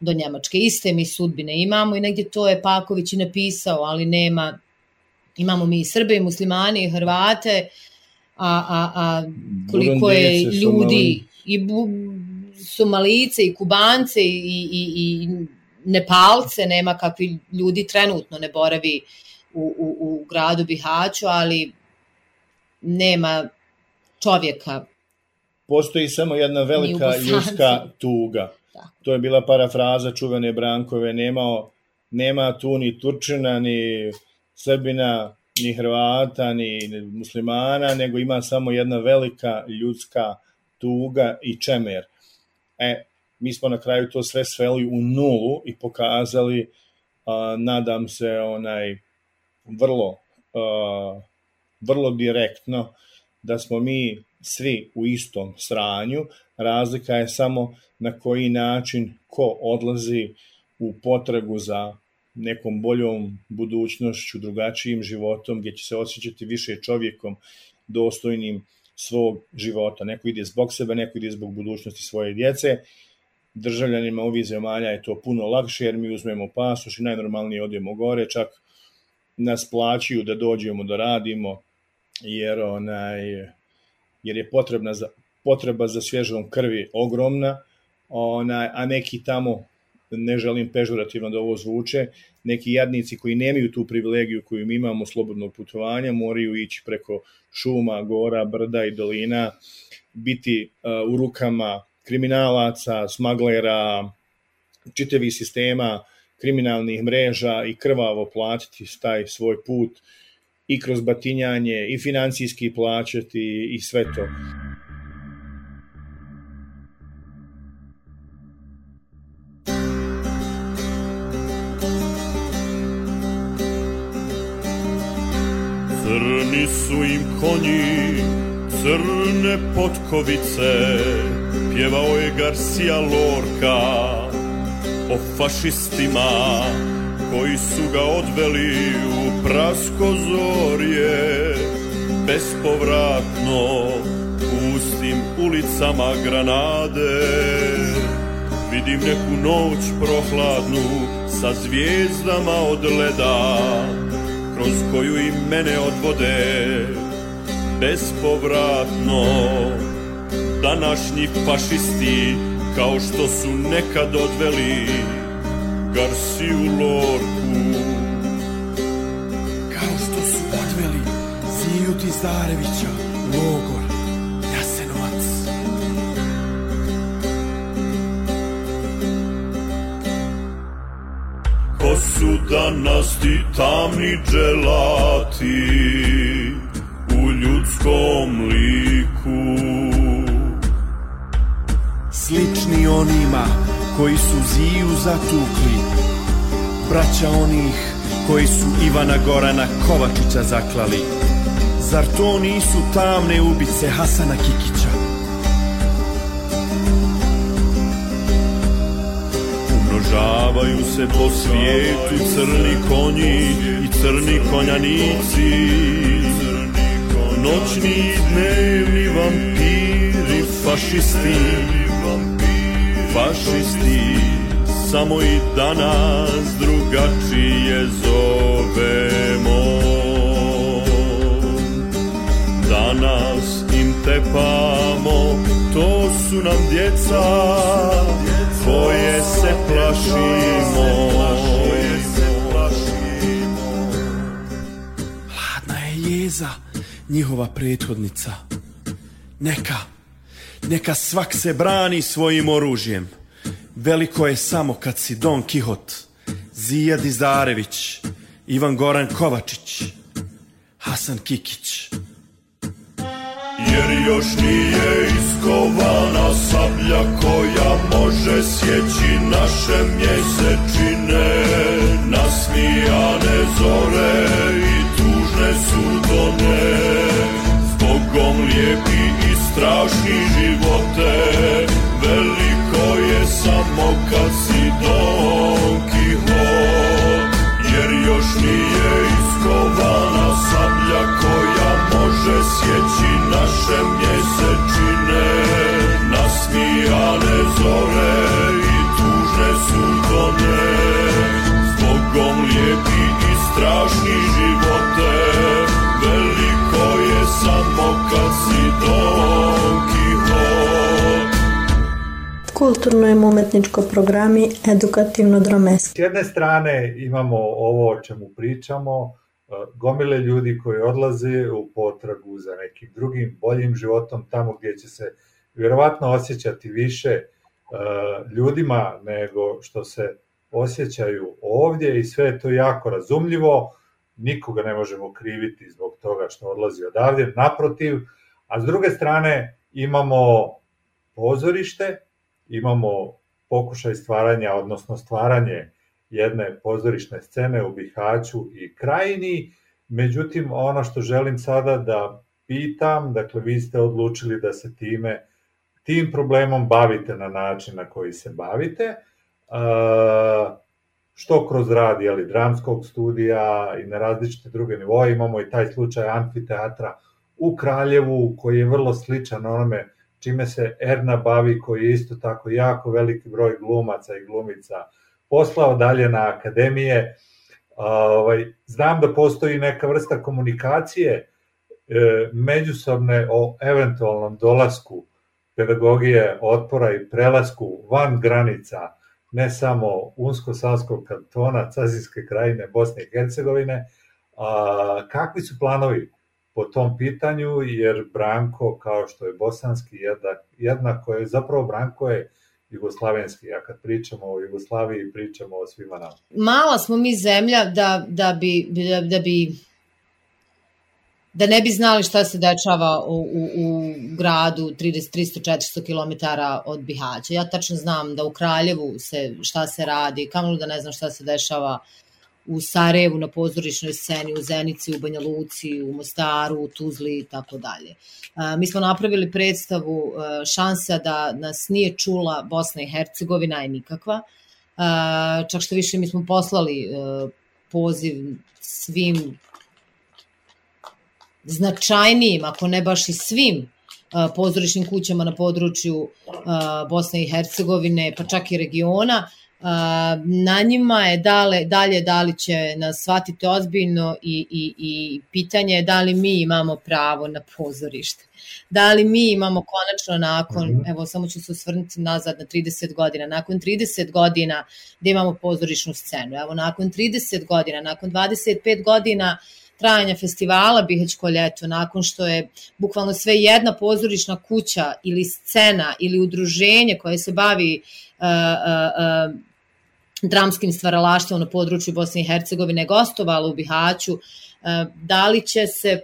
do Njemačke. Iste mi sudbine imamo i negdje to je Paković i napisao, ali nema, imamo mi i Srbe i muslimani i Hrvate, a, a, a koliko je ljudi i bu, Somalice i Kubance i, i, i Nepalce, nema kakvi ljudi trenutno ne boravi u, u, u gradu Bihaću, ali nema čovjeka. Postoji samo jedna velika ljudska tuga. Da. To je bila parafraza čuvene Brankove, nemao, nema tu ni Turčina, ni Srbina, ni Hrvata, ni muslimana, nego ima samo jedna velika ljudska tuga i čemer. E, mi smo na kraju to sve sveli u nulu i pokazali, a, nadam se, onaj vrlo, a, vrlo direktno, da smo mi svi u istom sranju, razlika je samo na koji način ko odlazi u potragu za nekom boljom budućnošću, drugačijim životom, gdje će se osjećati više čovjekom dostojnim svog života. Neko ide zbog sebe, neko ide zbog budućnosti svoje djece. Državljanima ovih zemalja je to puno lakše jer mi uzmemo pasoš i najnormalnije odemo gore, čak nas plaćaju da dođemo da radimo, jer onaj jer je potrebna za, potreba za svježom krvi ogromna, onaj, a neki tamo, ne želim pežurativno da ovo zvuče, neki jadnici koji nemaju tu privilegiju koju mi imamo slobodnog putovanja, moraju ići preko šuma, gora, brda i dolina, biti uh, u rukama kriminalaca, smaglera, čitevi sistema, kriminalnih mreža i krvavo platiti taj svoj put uh, i kroz batinjanje i financijski plaćati i sve to. Crni su im konji, crne potkovice, pjevao je Garcia Lorca o fašistima, koji su ga odveli u prasko zorje, bespovratno, pustim ulicama Granade. Vidim neku noć prohladnu, sa zvijezdama od leda, kroz koju i mene odvode, bespovratno. Današnji fašisti, kao što su nekad odveli, Garciju Lorku. Kao što su odveli Ziju Tizarevića u logor Jasenovac. Ko su danas ti tamni dželati U ljudskom liku? Slični onima koji su ziju zatukli, braća onih koji su Ivana Gorana Kovačića zaklali. Zar to nisu tamne ubice Hasana Kikića? Umnožavaju se po svijetu crni konji i crni konjanici. Noćni i dnevni vampiri, fašisti, fašisti, samo i danas drugačije zovemo. Danas im tepamo, to su nam djeca, koje se plašimo. Hladna je jeza, njihova prethodnica. Neka, neka svak se brani svojim oružjem. Veliko je samo kad si Don Kihot, Zija Dizarević, Ivan Goran Kovačić, Hasan Kikić. Jer još nije iskovana sablja koja može sjeći naše mjesečine, nasmijane zore i tužne sudone. Zbogom lijepi strašni živote, veliko je samo kad si Kulturno-umetničko programi edukativno-dromeski. S jedne strane imamo ovo o čemu pričamo, e, gomile ljudi koji odlaze u potragu za nekim drugim, boljim životom, tamo gdje će se vjerovatno osjećati više e, ljudima nego što se osjećaju ovdje i sve je to jako razumljivo, nikoga ne možemo kriviti zbog toga što odlazi odavdje, naprotiv, a s druge strane imamo pozorište, imamo pokušaj stvaranja, odnosno stvaranje jedne pozorišne scene u Bihaću i Krajini, međutim ono što želim sada da pitam, dakle vi ste odlučili da se time, tim problemom bavite na način na koji se bavite, što kroz rad jeli, dramskog studija i na različite druge nivoje, imamo i taj slučaj amfiteatra u Kraljevu koji je vrlo sličan onome čime se Erna bavi, koji je isto tako jako veliki broj glumaca i glumica poslao dalje na akademije. Ovaj, znam da postoji neka vrsta komunikacije e, međusobne o eventualnom dolasku pedagogije otpora i prelasku van granica ne samo Unsko-Sanskog kantona, Cazinske krajine, Bosne i Hercegovine. A, kakvi su planovi po tom pitanju, jer Branko, kao što je bosanski, jednak, jednako je, zapravo Branko je jugoslavenski, a kad pričamo o Jugoslaviji, pričamo o svima nama. Mala smo mi zemlja da, da, bi, da, da bi da ne bi znali šta se dešava u, u, u gradu 30, 300-400 km od Bihaća. Ja tačno znam da u Kraljevu se, šta se radi, kamo da ne znam šta se dešava u Sarajevu na pozorišnoj sceni, u Zenici, u Banja Luci, u Mostaru, u Tuzli i tako dalje. Mi smo napravili predstavu šansa da nas nije čula Bosna i Hercegovina je nikakva. Čak što više mi smo poslali poziv svim značajnijim, ako ne baš i svim pozorišnim kućama na području Bosne i Hercegovine, pa čak i regiona, na njima je dale, dalje da li će nas shvatiti ozbiljno i, i, i pitanje je da li mi imamo pravo na pozorište. Da li mi imamo konačno nakon, mm -hmm. evo samo ću se osvrnuti nazad na 30 godina, nakon 30 godina da imamo pozorišnu scenu, evo nakon 30 godina, nakon 25 godina trajanja festivala Bihaćko ljeto, nakon što je bukvalno sve jedna pozorišna kuća ili scena ili udruženje koje se bavi uh, uh, uh, dramskim stvaralaštvom na području Bosne i Hercegovine gostovalo u Bihaću, da li će se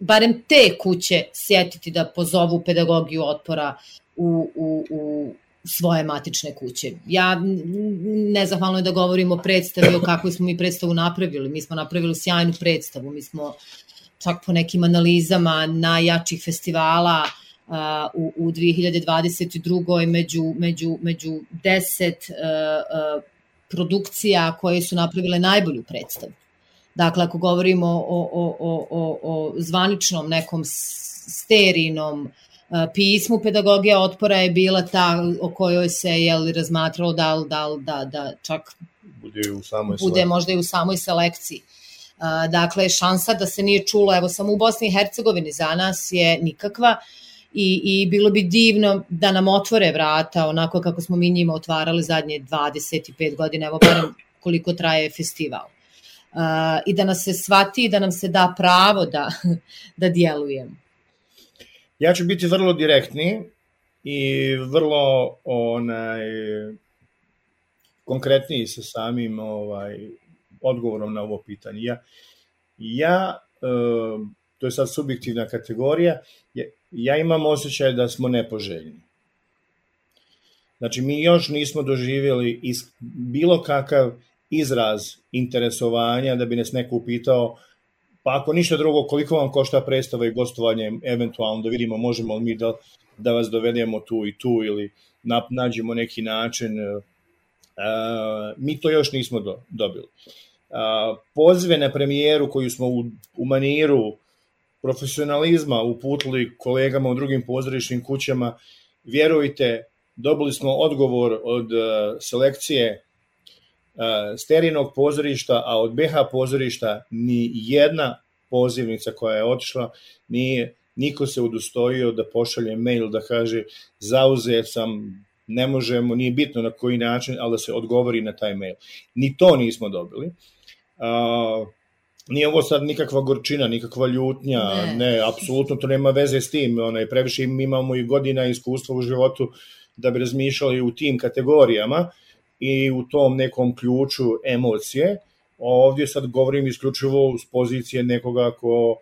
barem te kuće sjetiti da pozovu pedagogiju otpora u, u, u svoje matične kuće. Ja nezahvalno je da govorim o predstavi, o kakvoj smo mi predstavu napravili. Mi smo napravili sjajnu predstavu, mi smo čak po nekim analizama najjačih festivala uh, u, u 2022. među, među, među deset uh, uh, produkcija koje su napravile najbolju predstavu. Dakle, ako govorimo o, o, o, o, o zvaničnom nekom sterinom pismu pedagogija otpora je bila ta o kojoj se je li razmatralo da da da da čak bude u samoj bude selekciji. možda i u samoj selekciji. Dakle, šansa da se nije čulo, evo samo u Bosni i Hercegovini za nas je nikakva i, i bilo bi divno da nam otvore vrata onako kako smo mi njima otvarali zadnje 25 godina, evo barem koliko traje festival. Uh, I da nas se shvati i da nam se da pravo da, da djelujemo. Ja ću biti vrlo direktni i vrlo onaj konkretniji sa samim ovaj odgovorom na ovo pitanje. Ja, ja e, to je sad subjektivna kategorija, ja imam osjećaj da smo nepoželjni. Znači, mi još nismo doživjeli is, bilo kakav izraz interesovanja da bi nas neko upitao pa ako ništa drugo, koliko vam košta predstava i gostovanje, eventualno da vidimo možemo li mi da, da vas dovedemo tu i tu ili nađemo neki način, uh, mi to još nismo do, dobili. Uh, pozive na premijeru koju smo u, u maniru profesionalizma uputili kolegama u drugim pozorišnim kućama, vjerujte, dobili smo odgovor od uh, selekcije sterinog pozorišta, a od BH pozorišta ni jedna pozivnica koja je otišla nije niko se udostojio da pošalje mail da kaže zauze sam, ne možemo, nije bitno na koji način, ali da se odgovori na taj mail. Ni to nismo dobili. Uh, nije ovo sad nikakva gorčina, nikakva ljutnja, ne, ne apsolutno to nema veze s tim, onaj, previše imamo i godina iskustva u životu da bi razmišljali u tim kategorijama, i u tom nekom ključu emocije. Ovdje sad govorim isključivo s pozicije nekoga ko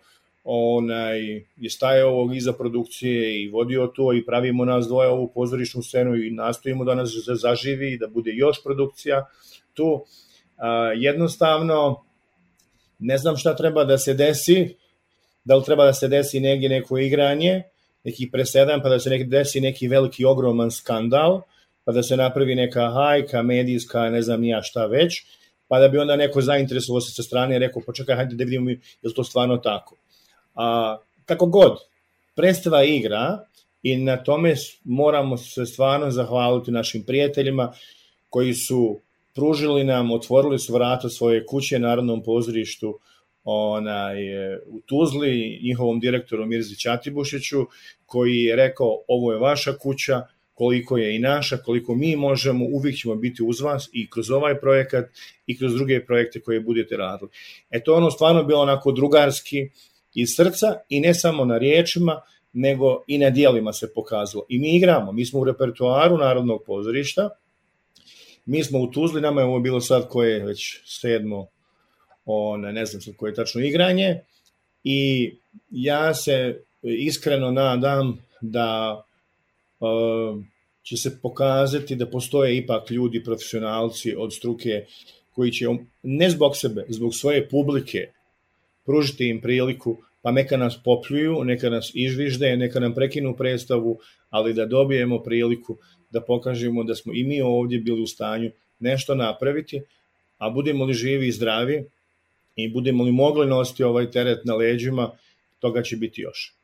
onaj, je stajao iza produkcije i vodio to i pravimo nas dvoje ovu pozorišnu scenu i nastojimo da nas zaživi i da bude još produkcija tu. Jednostavno, ne znam šta treba da se desi, da li treba da se desi negdje neko igranje, neki presedan, pa da se neki desi neki veliki ogroman skandal, pa da se napravi neka hajka, medijska, ne znam nija šta već, pa da bi onda neko zainteresovao se sa strane i rekao, počekaj, hajde da vidimo je li to stvarno tako. A, kako god, predstava igra i na tome moramo se stvarno zahvaliti našim prijateljima koji su pružili nam, otvorili su vrata svoje kuće Narodnom pozorištu onaj, u Tuzli, njihovom direktoru Mirzi Ćatibušiću, koji je rekao ovo je vaša kuća, koliko je i naša, koliko mi možemo, uvijek ćemo biti uz vas i kroz ovaj projekat i kroz druge projekte koje budete radili. E to ono stvarno bilo onako drugarski iz srca i ne samo na riječima, nego i na dijelima se pokazalo. I mi igramo, mi smo u repertoaru Narodnog pozorišta, mi smo u Tuzli, nama je ovo bilo sad koje je već sedmo, one, ne znam sad koje je tačno igranje, i ja se iskreno nadam da uh, će se pokazati da postoje ipak ljudi, profesionalci od struke koji će ne zbog sebe, zbog svoje publike pružiti im priliku, pa neka nas popljuju, neka nas izvižde, neka nam prekinu predstavu, ali da dobijemo priliku da pokažemo da smo i mi ovdje bili u stanju nešto napraviti, a budemo li živi i zdravi i budemo li mogli nositi ovaj teret na leđima, toga će biti još.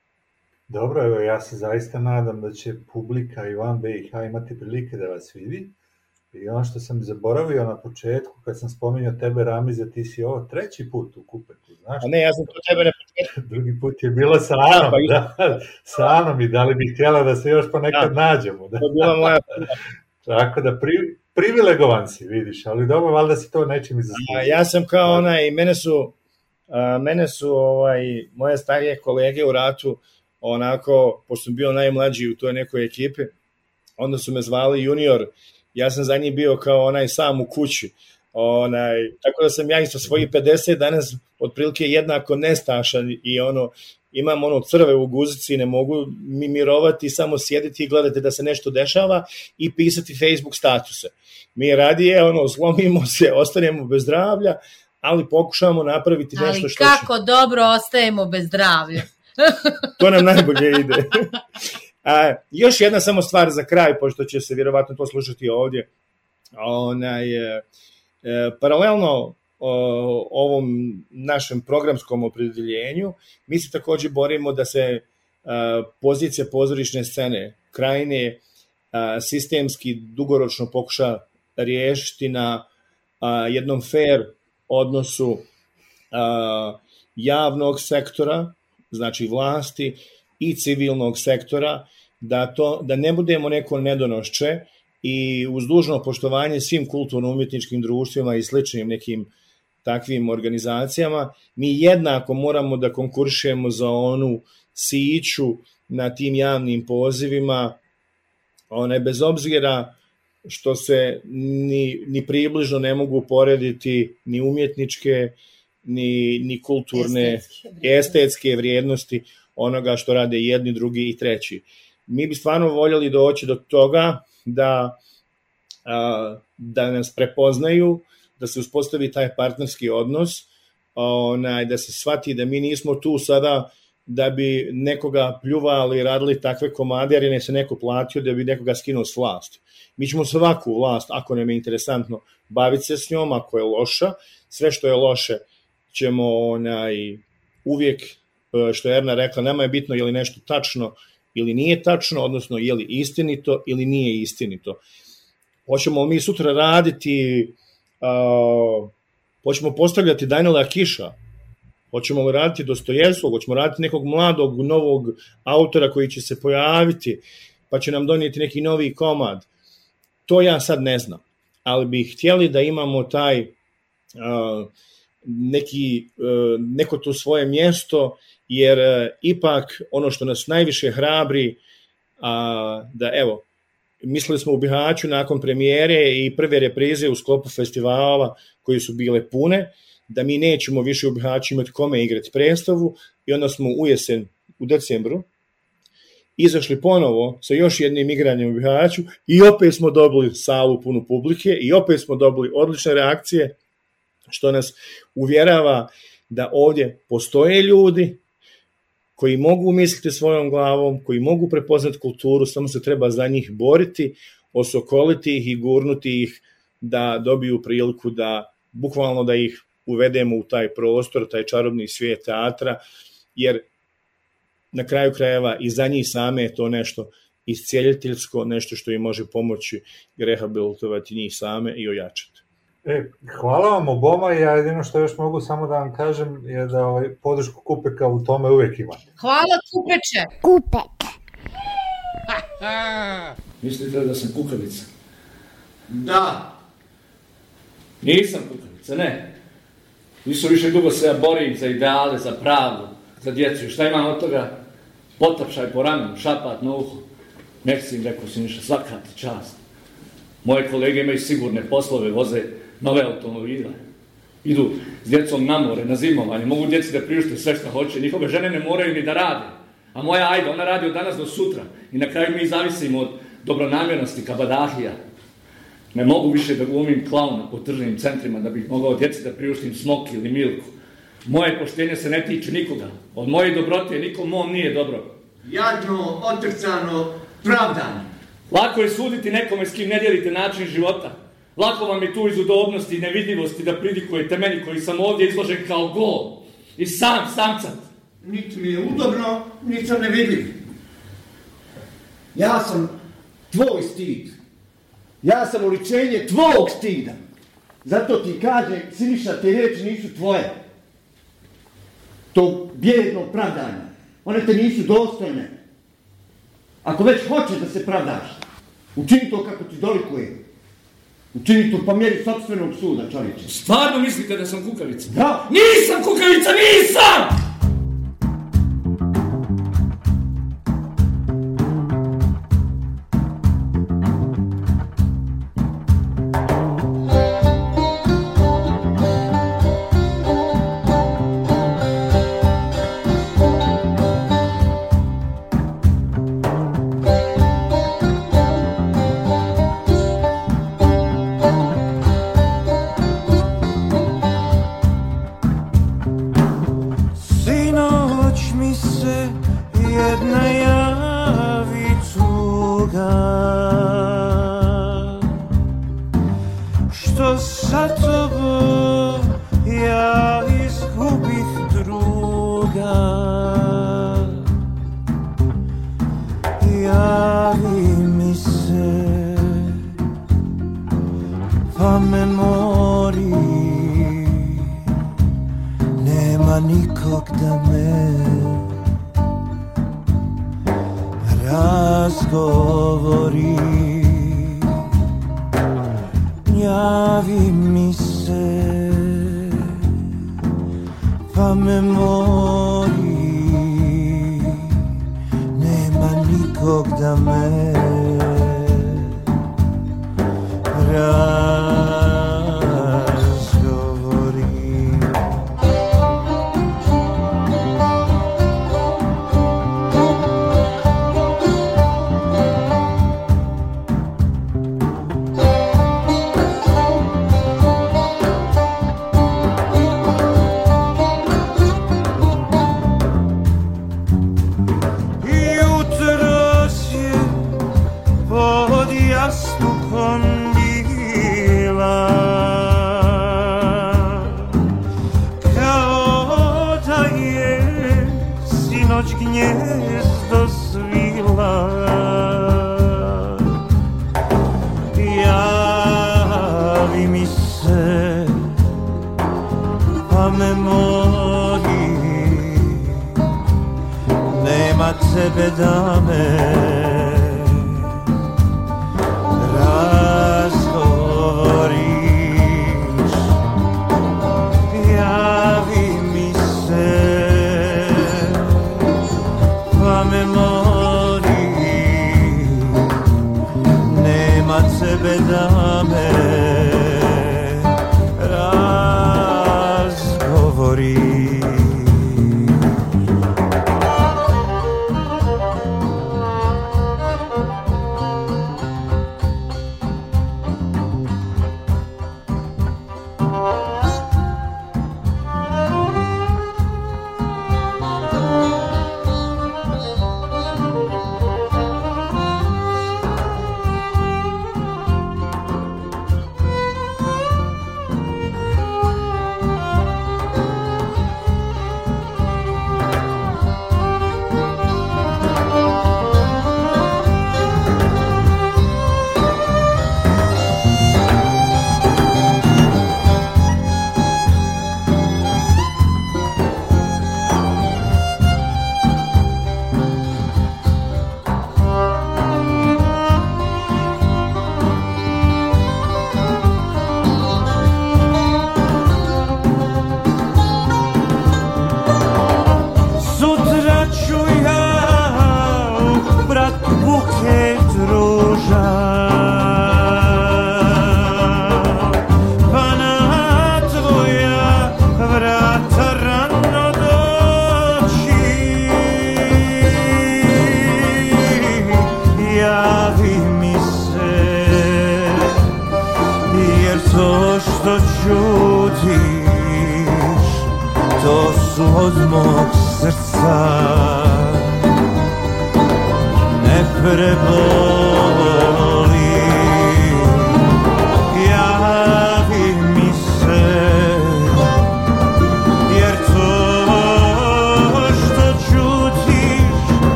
Dobro, evo ja se zaista nadam da će publika i van BiH imati prilike da vas vidi. I ono što sam zaboravio na početku, kad sam spominjao tebe Ramize, ti si ovo treći put u Kupetu, znaš? A ne, ja sam to tebe na početku. Drugi put je bilo sa Anom, da, pa da, sa Anom i da li bi htjela da se još ponekad da. nađemo. Da. To bila moja Tako da pri, privilegovan si, vidiš, ali dobro, valjda si to nečim izaslužio. Ja sam kao onaj, mene su, a, mene su ovaj, moje starije kolege u ratu, onako, pošto sam bio najmlađi u toj nekoj ekipi, onda su me zvali junior, ja sam za njih bio kao onaj sam u kući, onaj, tako da sam ja isto svoji 50 danas otprilike jednako nestašan i ono, imam ono crve u guzici, ne mogu mi mirovati, samo sjediti i gledati da se nešto dešava i pisati Facebook statuse. Mi radije, ono, slomimo se, ostanemo bez zdravlja, ali pokušavamo napraviti Ali nešto što kako dobro ostajemo bez zdravlja. to nam najbolje ide. A, još jedna samo stvar za kraj, pošto će se vjerovatno to slušati ovdje. Onaj, e, e, paralelno o, ovom našem programskom opredeljenju, mi se takođe borimo da se e, pozicija pozorišne scene krajine e, sistemski dugoročno pokuša riješiti na a, jednom fair odnosu a, javnog sektora, znači vlasti i civilnog sektora, da, to, da ne budemo neko nedonošće i uz dužno poštovanje svim kulturno-umjetničkim društvima i sličnim nekim takvim organizacijama, mi jednako moramo da konkuršemo za onu siću na tim javnim pozivima, one bez obzira što se ni, ni približno ne mogu porediti ni umjetničke, ni, ni kulturne, estetske, estetske vrijednosti onoga što rade jedni, drugi i treći. Mi bi stvarno voljeli doći do toga da, da nas prepoznaju, da se uspostavi taj partnerski odnos, onaj, da se shvati da mi nismo tu sada da bi nekoga pljuvali, radili takve komade, jer je se neko platio da bi nekoga skinuo s vlasti. Mi ćemo svaku vlast, ako nam je interesantno, baviti se s njom, ako je loša, sve što je loše ćemo onaj, uvijek, što je Erna rekla, nama je bitno je li nešto tačno ili nije tačno, odnosno je li istinito ili nije istinito. Hoćemo mi sutra raditi, uh, hoćemo postavljati Daniela Kiša, hoćemo li raditi Dostojevskog, hoćemo raditi nekog mladog, novog autora koji će se pojaviti, pa će nam donijeti neki novi komad. To ja sad ne znam, ali bi htjeli da imamo taj uh, neki, uh, neko to svoje mjesto, jer uh, ipak ono što nas najviše hrabri, a, da evo, mislili smo u Bihaću nakon premijere i prve reprize u sklopu festivala koji su bile pune, da mi nećemo više u Bihaću imati kome igrati predstavu i onda smo u jesen, u decembru, izašli ponovo sa još jednim igranjem u Bihaću i opet smo dobili salu punu publike i opet smo dobili odlične reakcije, što nas uvjerava da ovdje postoje ljudi koji mogu misliti svojom glavom, koji mogu prepoznati kulturu, samo se treba za njih boriti, osokoliti ih i gurnuti ih da dobiju priliku da bukvalno da ih uvedemo u taj prostor, taj čarobni svijet teatra, jer na kraju krajeva i za njih same je to nešto iscijeljiteljsko, nešto što im može pomoći rehabilitovati njih same i ojačati. E, hvala vam oboma i ja jedino što još mogu samo da vam kažem je da ovaj, podršku Kupeka u tome uvek imate. Hvala Kupeče! Kupek. Mislite li da sam kukavica? Da. Nisam kukavica, ne. Nisu više dugo se ja borim za ideale, za pravdu, za djecu. Šta imam od toga? Potapšaj po ramenu, šapat na uhu. Nek si im rekao si ništa, svaka ti čast. Moje kolege imaju sigurne poslove, voze nove automobile. Idu s djecom na more, na zimovanje, mogu djeci da priušte sve što hoće, njihove žene ne moraju ni da rade. A moja ajde, ona radi od danas do sutra. I na kraju mi zavisimo od dobronamjernosti, kabadahija. Ne mogu više da glumim klauna po tržnim centrima da bih mogao djeci da priuštim smoki ili milku. Moje poštenje se ne tiče nikoga. Od moje dobrote nikom mom nije dobro. Jadno, otrcano, pravdano. Lako je suditi nekome s kim ne dijelite način života. Lako vam je tu iz udobnosti i nevidljivosti da pridikujete meni koji sam ovdje izložen kao gol. I sam, samcat. Niti mi je udobno, niti sam nevidljiv. Ja sam tvoj stid. Ja sam uličenje tvog stida. Zato ti kaže, Siniša, te reči nisu tvoje. To bjedno pravdanje. One te nisu dostojne. Ako već hoćeš da se pravdaš, učini to kako ti dolikuje. Učini to po mjeri sobstvenog suda, čovječe. Stvarno mislite da sam kukavica? Da. Nisam kukavica, nisam!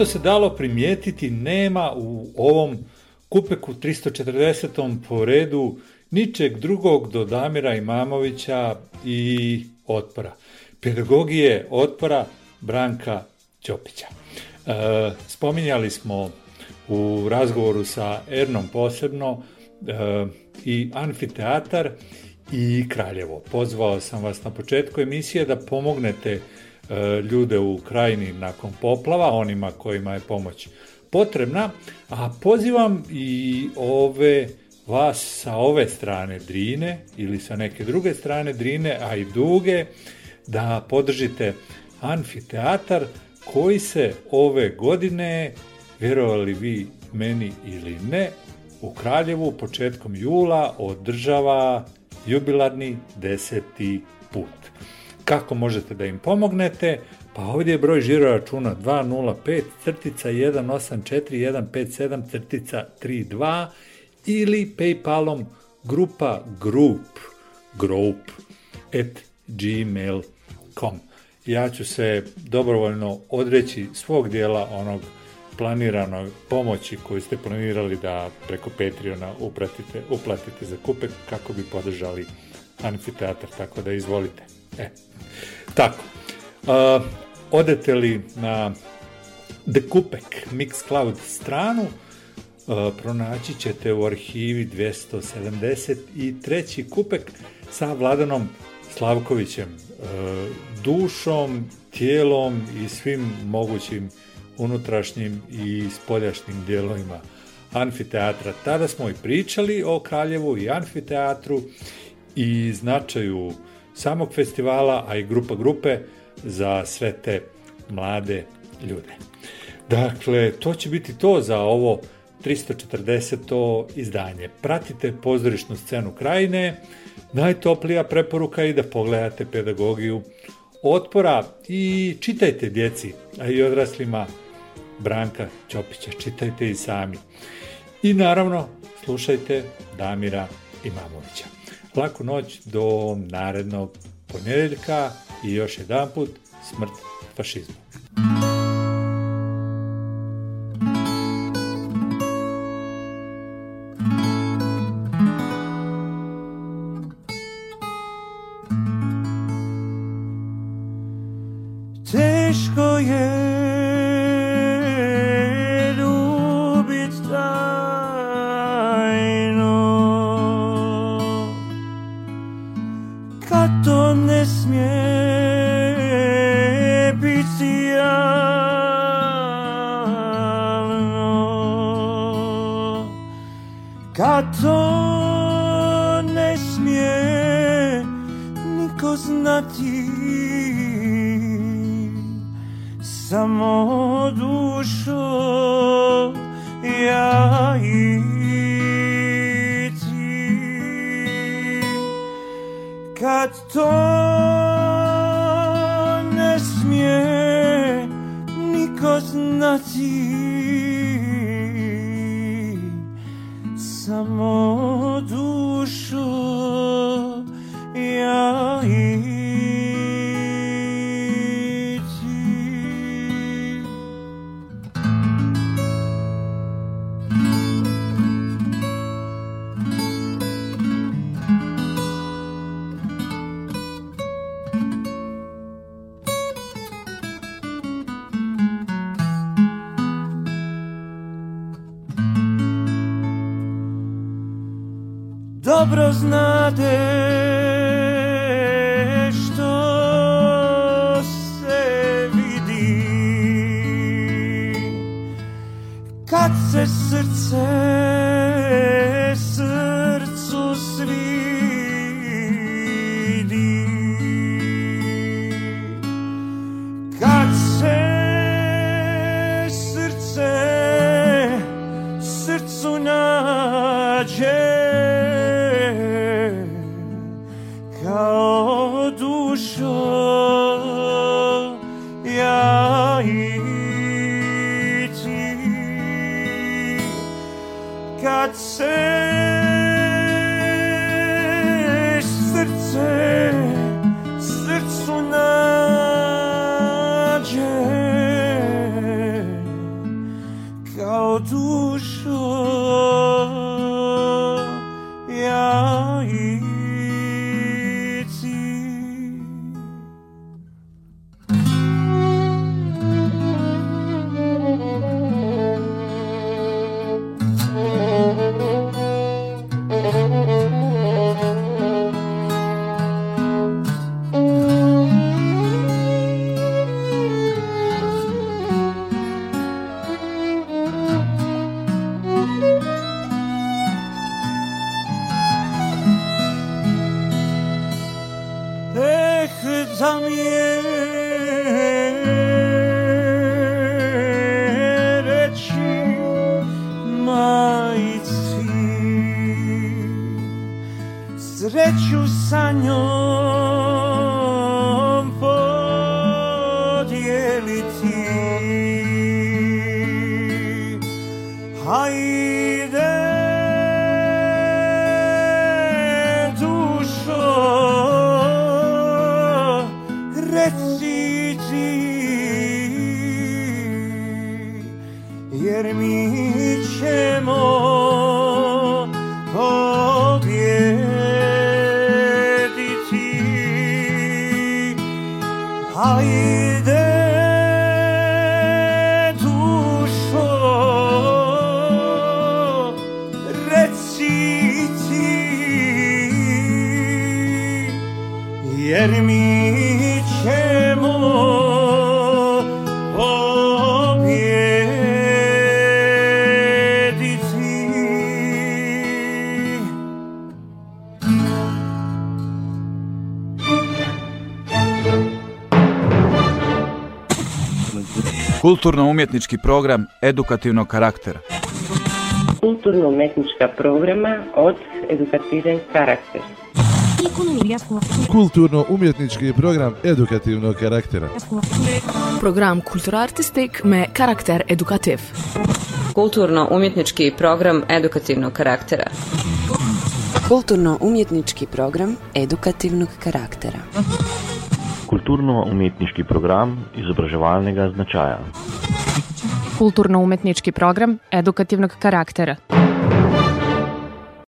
što se dalo primijetiti, nema u ovom kupeku 340. po redu ničeg drugog do Damira Imamovića i otpora. Pedagogije otpora Branka Ćopića. E, spominjali smo u razgovoru sa Ernom posebno e, i Anfiteatar i Kraljevo. Pozvao sam vas na početku emisije da pomognete ljude u krajini nakon poplava, onima kojima je pomoć potrebna, a pozivam i ove vas sa ove strane Drine ili sa neke druge strane Drine, a i Duge, da podržite amfiteatar koji se ove godine, vjerovali vi meni ili ne, u Kraljevu početkom jula održava jubilarni deseti put. Kako možete da im pomognete? Pa ovdje je broj žiro računa 205 crtica 184 157 crtica 32 ili Paypalom grupa group group at gmail.com. Ja ću se dobrovoljno odreći svog dijela onog planiranog pomoći koju ste planirali da preko Patreona upratite, uplatite za kupek kako bi podržali amfiteatar, tako da izvolite. E, tako. Uh, odete li na The Kupek Mixcloud stranu, uh, pronaći ćete u arhivi 273. kupek sa Vladanom Slavkovićem, uh, dušom, tijelom i svim mogućim unutrašnjim i spoljašnjim dijelovima amfiteatra. Tada smo i pričali o Kraljevu i amfiteatru i značaju samog festivala, a i grupa grupe za sve te mlade ljude. Dakle, to će biti to za ovo 340. izdanje. Pratite pozorišnu scenu krajine, najtoplija preporuka i da pogledate pedagogiju otpora i čitajte djeci, a i odraslima Branka Ćopića, čitajte i sami. I naravno, slušajte Damira Imamovića. Laku noć do narednog ponedjeljka i još jedan put smrt fašizmu. Dobro znate što se vidi. Kad se srce Kulturno-umjetnički program edukativnog karaktera. kulturno-umetnička programa od edukativen karakter. Kulturno-umjetnički program edukativnog karaktera. Program kulturartistik me karakter edukativ. Kulturno-umjetnički program edukativnog karaktera. Kulturno-umjetnički program edukativnog karaktera. Kulturno-umetniški program izobraževalnega značaja. Kulturno-umetnički program edukativnog karaktera.